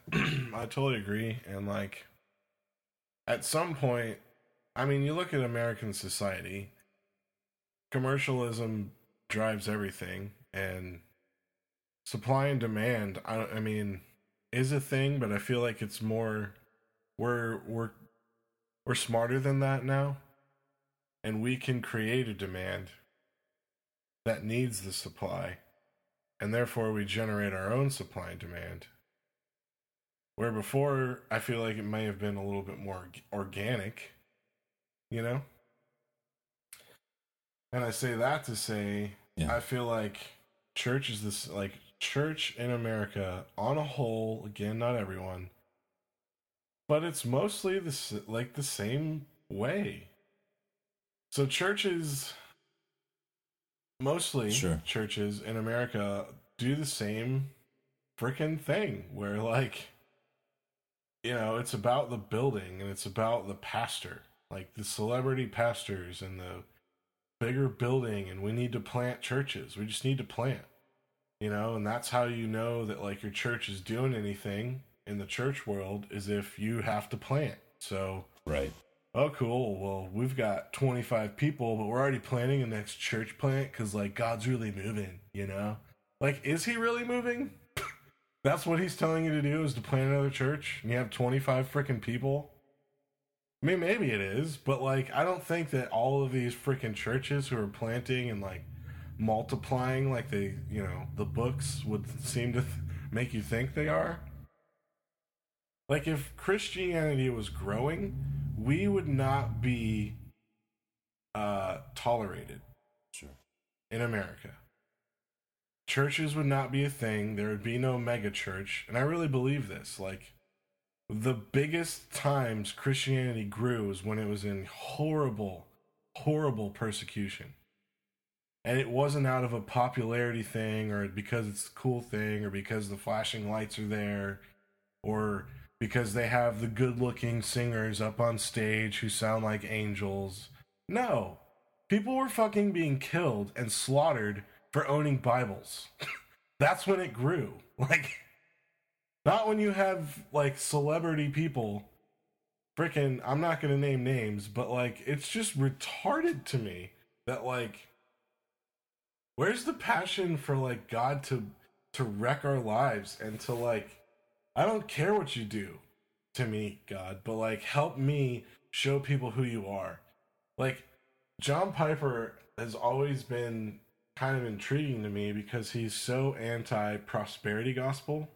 I totally agree. And like at some point, I mean, you look at American society, commercialism drives everything and supply and demand, I I mean, is a thing, but I feel like it's more we're we're we're smarter than that now. And we can create a demand that needs the supply and therefore we generate our own supply and demand. Where before, I feel like it may have been a little bit more organic, you know? And I say that to say, yeah. I feel like church is this, like, church in America on a whole, again, not everyone, but it's mostly this, like, the same way. So churches mostly sure. churches in America do the same freaking thing where like you know, it's about the building and it's about the pastor, like the celebrity pastors and the bigger building and we need to plant churches. We just need to plant. You know, and that's how you know that like your church is doing anything in the church world is if you have to plant. So Right oh cool well we've got 25 people but we're already planning a next church plant because like god's really moving you know like is he really moving that's what he's telling you to do is to plant another church and you have 25 freaking people i mean maybe it is but like i don't think that all of these freaking churches who are planting and like multiplying like they you know the books would seem to th- make you think they are like if christianity was growing we would not be uh, tolerated sure. in America. Churches would not be a thing. There would be no mega church. And I really believe this. Like, the biggest times Christianity grew was when it was in horrible, horrible persecution. And it wasn't out of a popularity thing or because it's a cool thing or because the flashing lights are there or because they have the good looking singers up on stage who sound like angels. No. People were fucking being killed and slaughtered for owning Bibles. That's when it grew. Like, not when you have, like, celebrity people. Freaking, I'm not gonna name names, but, like, it's just retarded to me that, like, where's the passion for, like, God to to wreck our lives and to like I don't care what you do to me, God, but like help me show people who you are. Like John Piper has always been kind of intriguing to me because he's so anti prosperity gospel.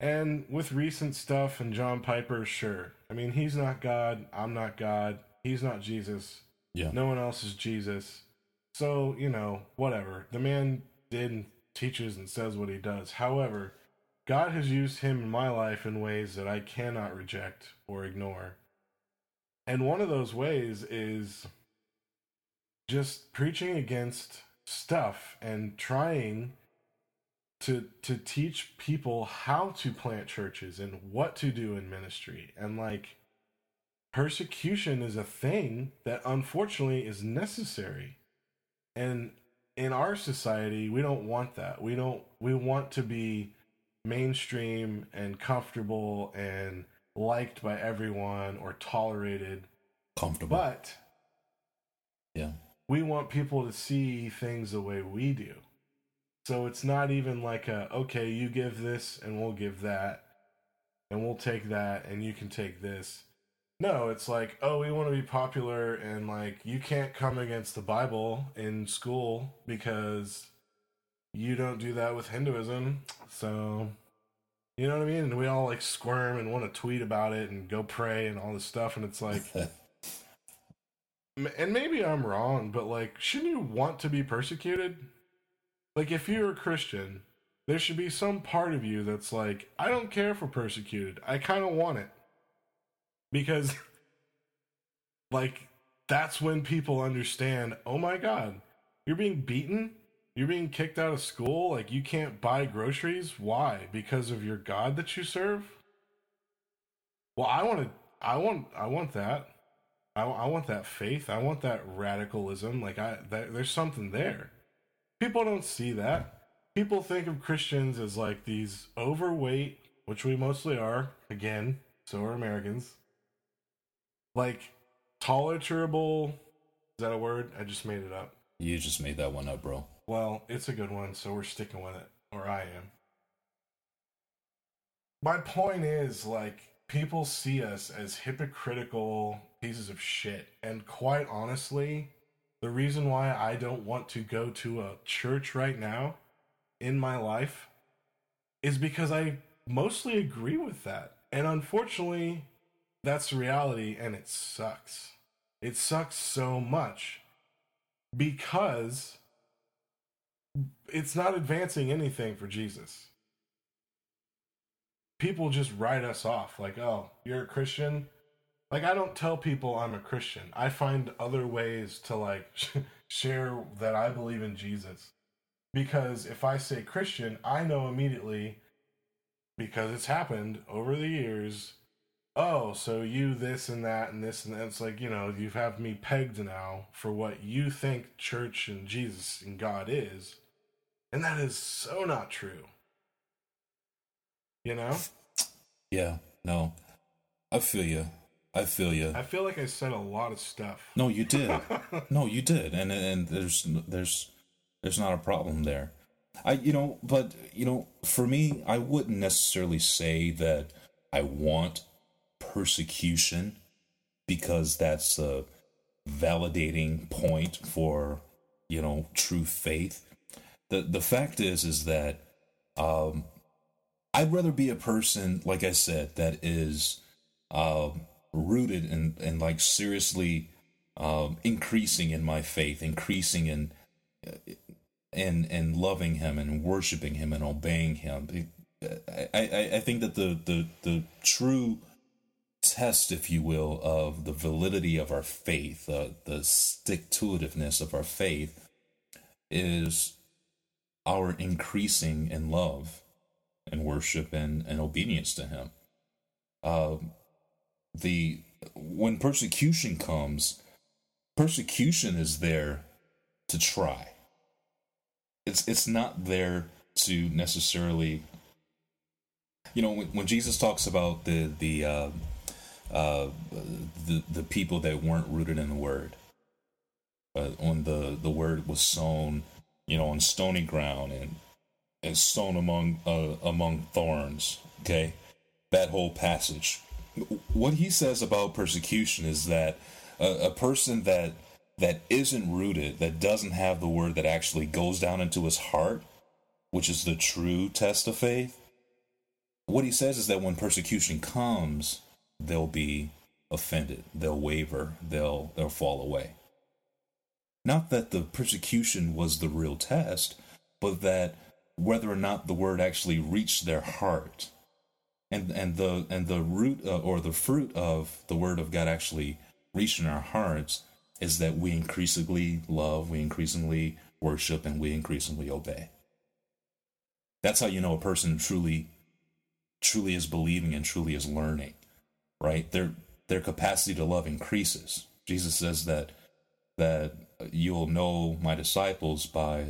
And with recent stuff and John Piper, sure. I mean, he's not God. I'm not God. He's not Jesus. Yeah. No one else is Jesus. So, you know, whatever. The man did and teaches and says what he does. However, God has used him in my life in ways that I cannot reject or ignore. And one of those ways is just preaching against stuff and trying to to teach people how to plant churches and what to do in ministry and like persecution is a thing that unfortunately is necessary and in our society we don't want that we don't we want to be mainstream and comfortable and liked by everyone or tolerated. Comfortable. But yeah. We want people to see things the way we do. So it's not even like a okay, you give this and we'll give that and we'll take that and you can take this. No, it's like, oh, we want to be popular and like you can't come against the Bible in school because you don't do that with Hinduism. So, you know what I mean? And we all like squirm and want to tweet about it and go pray and all this stuff. And it's like, and maybe I'm wrong, but like, shouldn't you want to be persecuted? Like, if you're a Christian, there should be some part of you that's like, I don't care if we're persecuted. I kind of want it. Because, like, that's when people understand, oh my God, you're being beaten you're being kicked out of school. Like you can't buy groceries. Why? Because of your God that you serve. Well, I want to. I want. I want that. I, I want that faith. I want that radicalism. Like I, that, there's something there. People don't see that. People think of Christians as like these overweight, which we mostly are. Again, so are Americans. Like tolerable. Is that a word? I just made it up. You just made that one up, bro. Well, it's a good one, so we're sticking with it, or I am. My point is, like, people see us as hypocritical pieces of shit. And quite honestly, the reason why I don't want to go to a church right now in my life is because I mostly agree with that. And unfortunately, that's reality and it sucks. It sucks so much because it's not advancing anything for Jesus. People just write us off like, oh, you're a Christian. Like, I don't tell people I'm a Christian. I find other ways to like share that I believe in Jesus. Because if I say Christian, I know immediately, because it's happened over the years, oh, so you this and that and this and that. It's like, you know, you have me pegged now for what you think church and Jesus and God is. And that is so not true. You know? Yeah, no. I feel you. I feel you. I feel like I said a lot of stuff. No, you did. no, you did. And and there's there's there's not a problem there. I you know, but you know, for me, I wouldn't necessarily say that I want persecution because that's a validating point for you know true faith the the fact is is that um i'd rather be a person like i said that is um rooted and and like seriously um increasing in my faith increasing in and and loving him and worshiping him and obeying him I, I, I think that the, the the true test, if you will, of the validity of our faith, uh, the stick to itiveness of our faith, is our increasing in love and worship and, and obedience to Him. Uh, the when persecution comes, persecution is there to try. It's it's not there to necessarily. You know, when, when Jesus talks about the the uh, uh, the the people that weren't rooted in the word. But when the the word was sown, you know, on stony ground and and sown among uh, among thorns. Okay, that whole passage. What he says about persecution is that a, a person that that isn't rooted, that doesn't have the word that actually goes down into his heart, which is the true test of faith. What he says is that when persecution comes, they'll be offended, they'll waver, they'll they'll fall away. Not that the persecution was the real test, but that whether or not the word actually reached their heart, and and the and the root uh, or the fruit of the word of God actually reaching our hearts is that we increasingly love, we increasingly worship, and we increasingly obey. That's how you know a person truly, truly is believing and truly is learning right? Their their capacity to love increases. Jesus says that that you'll know my disciples by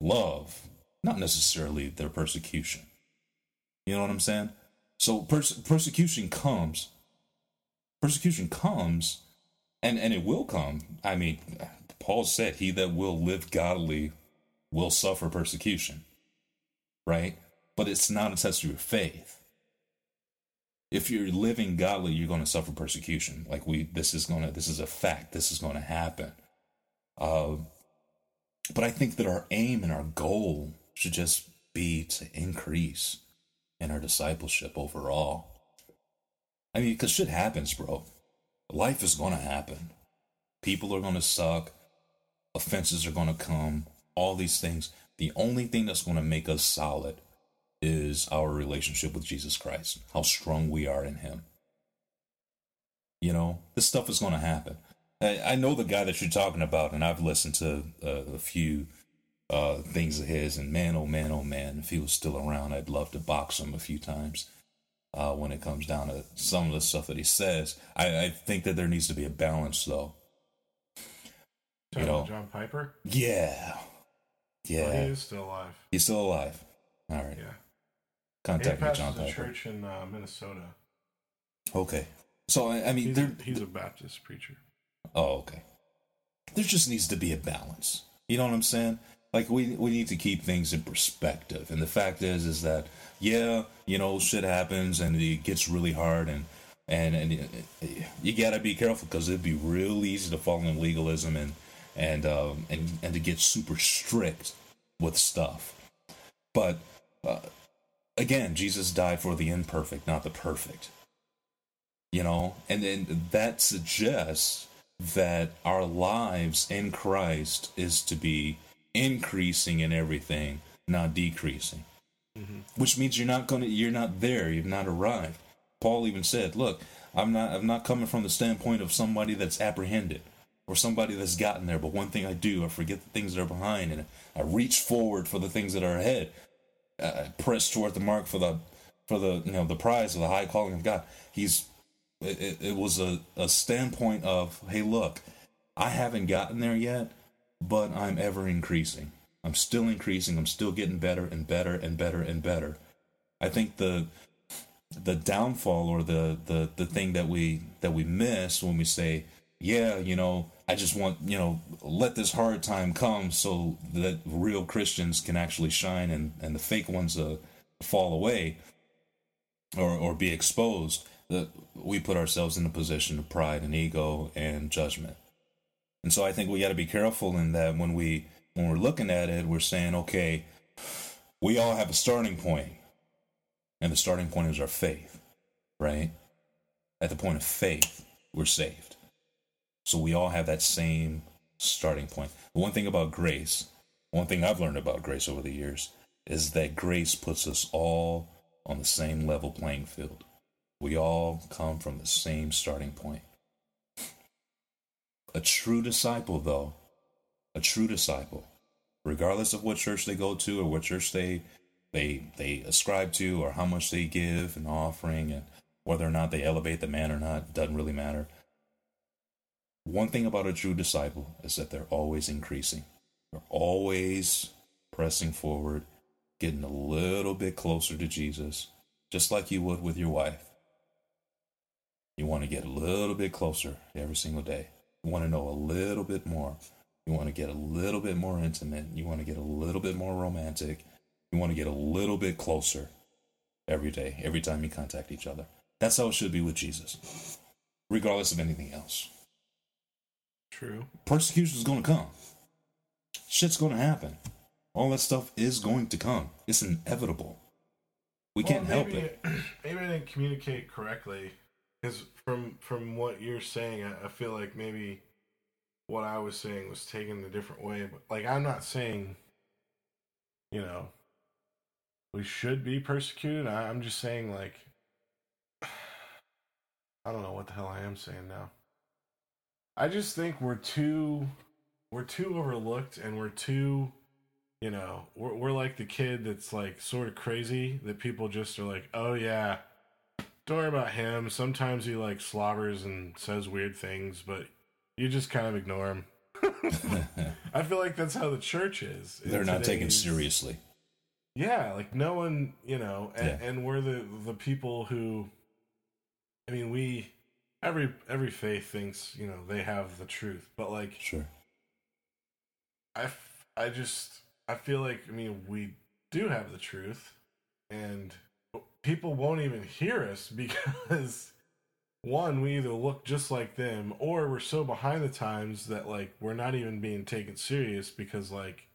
love, not necessarily their persecution. You know what I'm saying? So pers- persecution comes. Persecution comes, and and it will come. I mean, Paul said, "He that will live godly will suffer persecution." Right? But it's not a test of your faith if you're living godly, you're going to suffer persecution. Like we, this is to, this is a fact. This is going to happen. Uh, but I think that our aim and our goal should just be to increase in our discipleship overall. I mean, because shit happens, bro. Life is going to happen. People are going to suck. Offenses are going to come. All these things. The only thing that's going to make us solid is our relationship with Jesus Christ, how strong we are in Him. You know, this stuff is going to happen. I, I, know the guy that you're talking about, and I've listened to uh, a few uh, things of his, and man, oh man, oh man, if he was still around, I'd love to box him a few times. uh, when it comes down to some of the stuff that he says. I, I think that there needs to be a balance, though. You know, John Piper. Yeah, yeah. he is still alive. He's still alive. All right. Yeah. Contact me, John the Piper. church in uh, Minnesota. Okay. So I, I mean, he's, there. He's a Baptist preacher. Oh, okay. There just needs to be a balance. You know what I'm saying? Like we we need to keep things in perspective. And the fact is, is that yeah, you know, shit happens and it gets really hard and and and you gotta be careful because it'd be real easy to fall in legalism and and um and and to get super strict with stuff. But uh, again, Jesus died for the imperfect, not the perfect. You know, and then that suggests that our lives in Christ is to be increasing in everything, not decreasing. Mm-hmm. Which means you're not gonna you're not there, you've not arrived. Paul even said, Look, I'm not I'm not coming from the standpoint of somebody that's apprehended or somebody that's gotten there, but one thing I do, I forget the things that are behind and I reach forward for the things that are ahead. I press toward the mark for the for the you know the prize of the high calling of God. He's it, it was a, a standpoint of hey look i haven't gotten there yet but i'm ever increasing. I'm still increasing. I'm still getting better and better and better and better. I think the the downfall or the the the thing that we that we miss when we say yeah you know i just want you know let this hard time come so that real christians can actually shine and and the fake ones uh, fall away or or be exposed that we put ourselves in a position of pride and ego and judgment. And so I think we got to be careful in that when we when we're looking at it, we're saying, okay, we all have a starting point, and the starting point is our faith, right? At the point of faith, we're saved. So we all have that same starting point. The one thing about grace, one thing I've learned about grace over the years, is that grace puts us all on the same level playing field. We all come from the same starting point. A true disciple, though, a true disciple, regardless of what church they go to or what church they they they ascribe to or how much they give an offering and whether or not they elevate the man or not doesn't really matter. One thing about a true disciple is that they're always increasing. They're always pressing forward, getting a little bit closer to Jesus, just like you would with your wife. You want to get a little bit closer every single day. You want to know a little bit more. You want to get a little bit more intimate. You want to get a little bit more romantic. You want to get a little bit closer every day, every time you contact each other. That's how it should be with Jesus, regardless of anything else. True. Persecution is going to come. Shit's going to happen. All that stuff is going to come. It's inevitable. We well, can't help it. Maybe I didn't communicate correctly because from from what you're saying, I, I feel like maybe what I was saying was taken a different way. But like, I'm not saying, you know, we should be persecuted. I, I'm just saying, like, I don't know what the hell I am saying now. I just think we're too we're too overlooked and we're too you know we're, we're like the kid that's like sort of crazy that people just are like oh yeah don't worry about him. Sometimes he like slobbers and says weird things, but you just kind of ignore him. I feel like that's how the church is. They're not taken seriously. Yeah, like no one, you know, and, yeah. and we're the the people who. I mean, we every every faith thinks you know they have the truth, but like sure. I I just I feel like I mean we do have the truth, and people won't even hear us because one, we either look just like them or we're so behind the times that like we're not even being taken serious because like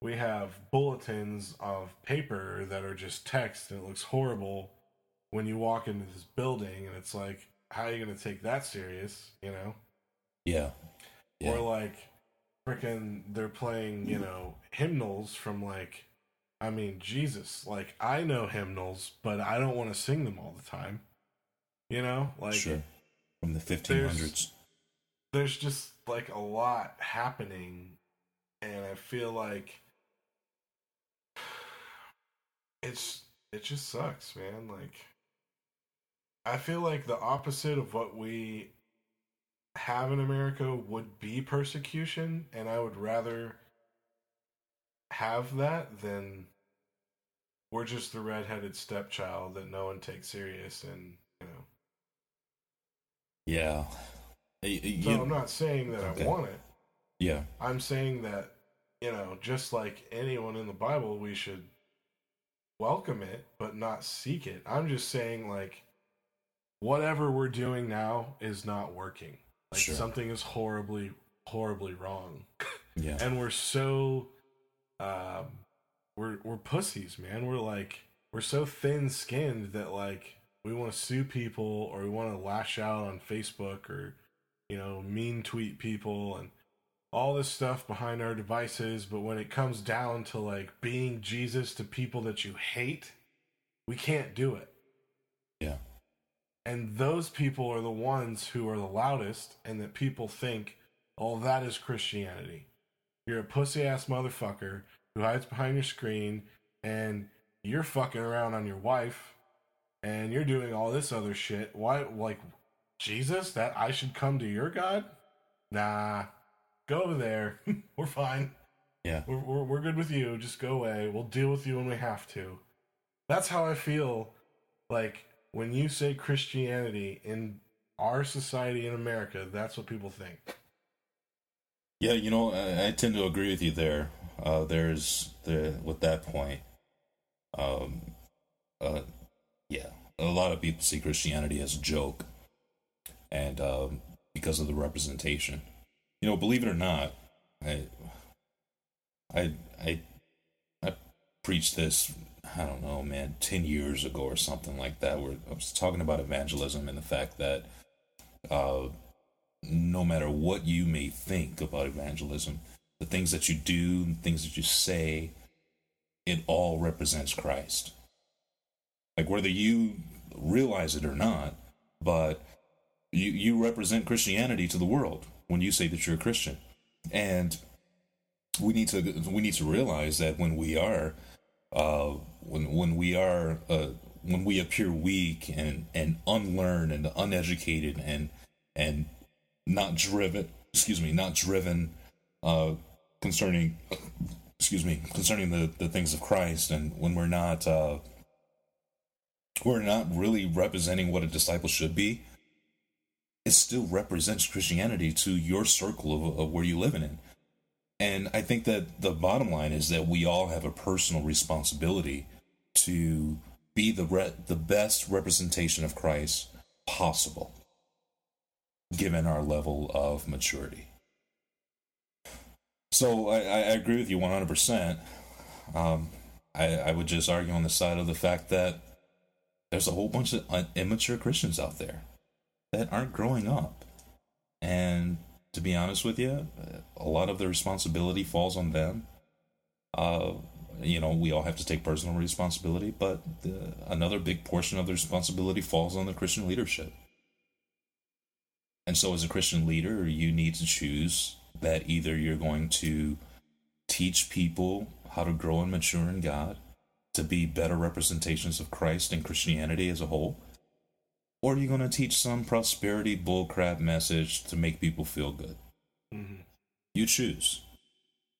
we have bulletins of paper that are just text and it looks horrible when you walk into this building and it's like how are you going to take that serious you know yeah, yeah. or like freaking they're playing you know hymnals from like I mean, Jesus, like I know hymnals, but I don't want to sing them all the time. You know, like sure. from the 1500s. There's, there's just like a lot happening and I feel like it's it just sucks, man. Like I feel like the opposite of what we have in America would be persecution, and I would rather have that then we're just the redheaded stepchild that no one takes serious and you know Yeah. Y- y- so i'm not saying that Okay. i want it yeah. i'm saying that you know just like anyone in the bible we should welcome it but not seek it i'm just saying like whatever we're doing now is not working like Sure. something is horribly horribly wrong Yeah. and we're so um we're we're pussies man. We're like we're so thin skinned that like we want to sue people or we want to lash out on facebook or you know mean tweet people and all this stuff behind our devices. But when it comes down to like being jesus to people that you hate we can't do it. Yeah. and those people are the ones who are the loudest and that people think oh that is christianity you're a pussy ass motherfucker who hides behind your screen and you're fucking around on your wife and you're doing all this other shit. Why like jesus that i should come to your god? Nah. Go over there. We're fine. Yeah. we're, we're, we're good with you. Just go away. We'll deal with you when we have to. That's how i feel like when you say christianity in our society in america that's what people think Yeah, you know, I, I tend to agree with you there. Uh, there's the with that point. Um, uh, yeah, a lot of people see Christianity as a joke, and um, because of the representation, you know, believe it or not, I, I, I, I preached this. I don't know, man, ten years ago or something like that. Where I was talking about evangelism and the fact that. Uh, no matter what you may think about evangelism, the things that you do, the things that you say, it all represents Christ. Like whether you realize it or not, but you you represent Christianity to the world when you say that you're a Christian. And we need to we need to realize that when we are uh when when we are uh when we appear weak and and unlearned and uneducated and and not driven excuse me not driven uh concerning excuse me concerning the the things of christ and when we're not uh we're not really representing what a disciple should be it still represents christianity to your circle of, of where you live in and i think that the bottom line is that we all have a personal responsibility to be the re- the best representation of christ possible given our level of maturity. So I, I agree with you 100%. Um, I, I would just argue on the side of the fact that there's a whole bunch of immature Christians out there that aren't growing up. And to be honest with you, a lot of the responsibility falls on them. Uh, you know, we all have to take personal responsibility, but the, another big portion of the responsibility falls on the Christian leadership. And so, as a Christian leader, you need to choose that either you're going to teach people how to grow and mature in God, to be better representations of Christ and Christianity as a whole, or you're going to teach some prosperity bullcrap message to make people feel good. Mhm. You choose.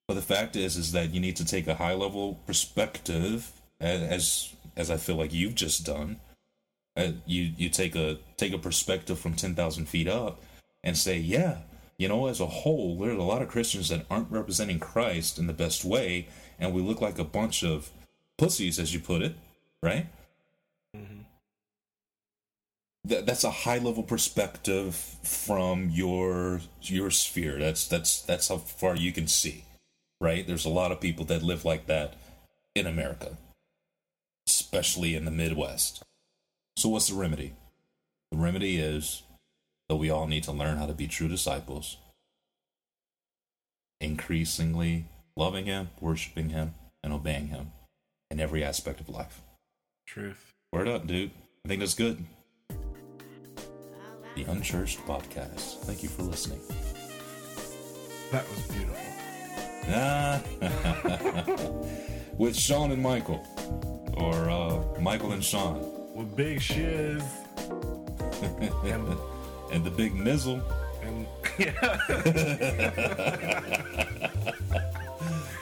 But the fact is, is that you need to take a high level perspective, as as I feel like you've just done, you you take a take a perspective from 10,000 feet up and say yeah you know as a whole there's a lot of christians that aren't representing christ in the best way and we look like a bunch of pussies as you put it right? Mhm. Th- that's a high level perspective from your your sphere. That's that's that's how far you can see right? There's a lot of people that live like that in america especially in the midwest so, what's the remedy? The remedy is that we all need to learn how to be true disciples, increasingly loving Him, worshiping Him, and obeying Him in every aspect of life. truth Word up, dude. I think that's good. The Unchurched Podcast. Thank you for listening. that was beautiful Ah, with Sean and Michael, or uh, Michael and Sean. With big shiz and and the big mizzle. and yeah,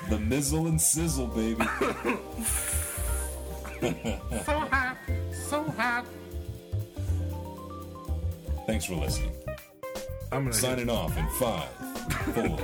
The mizzle and sizzle, baby. so hot, so hot. Thanks for listening. I'm gonna Signing off in five, four,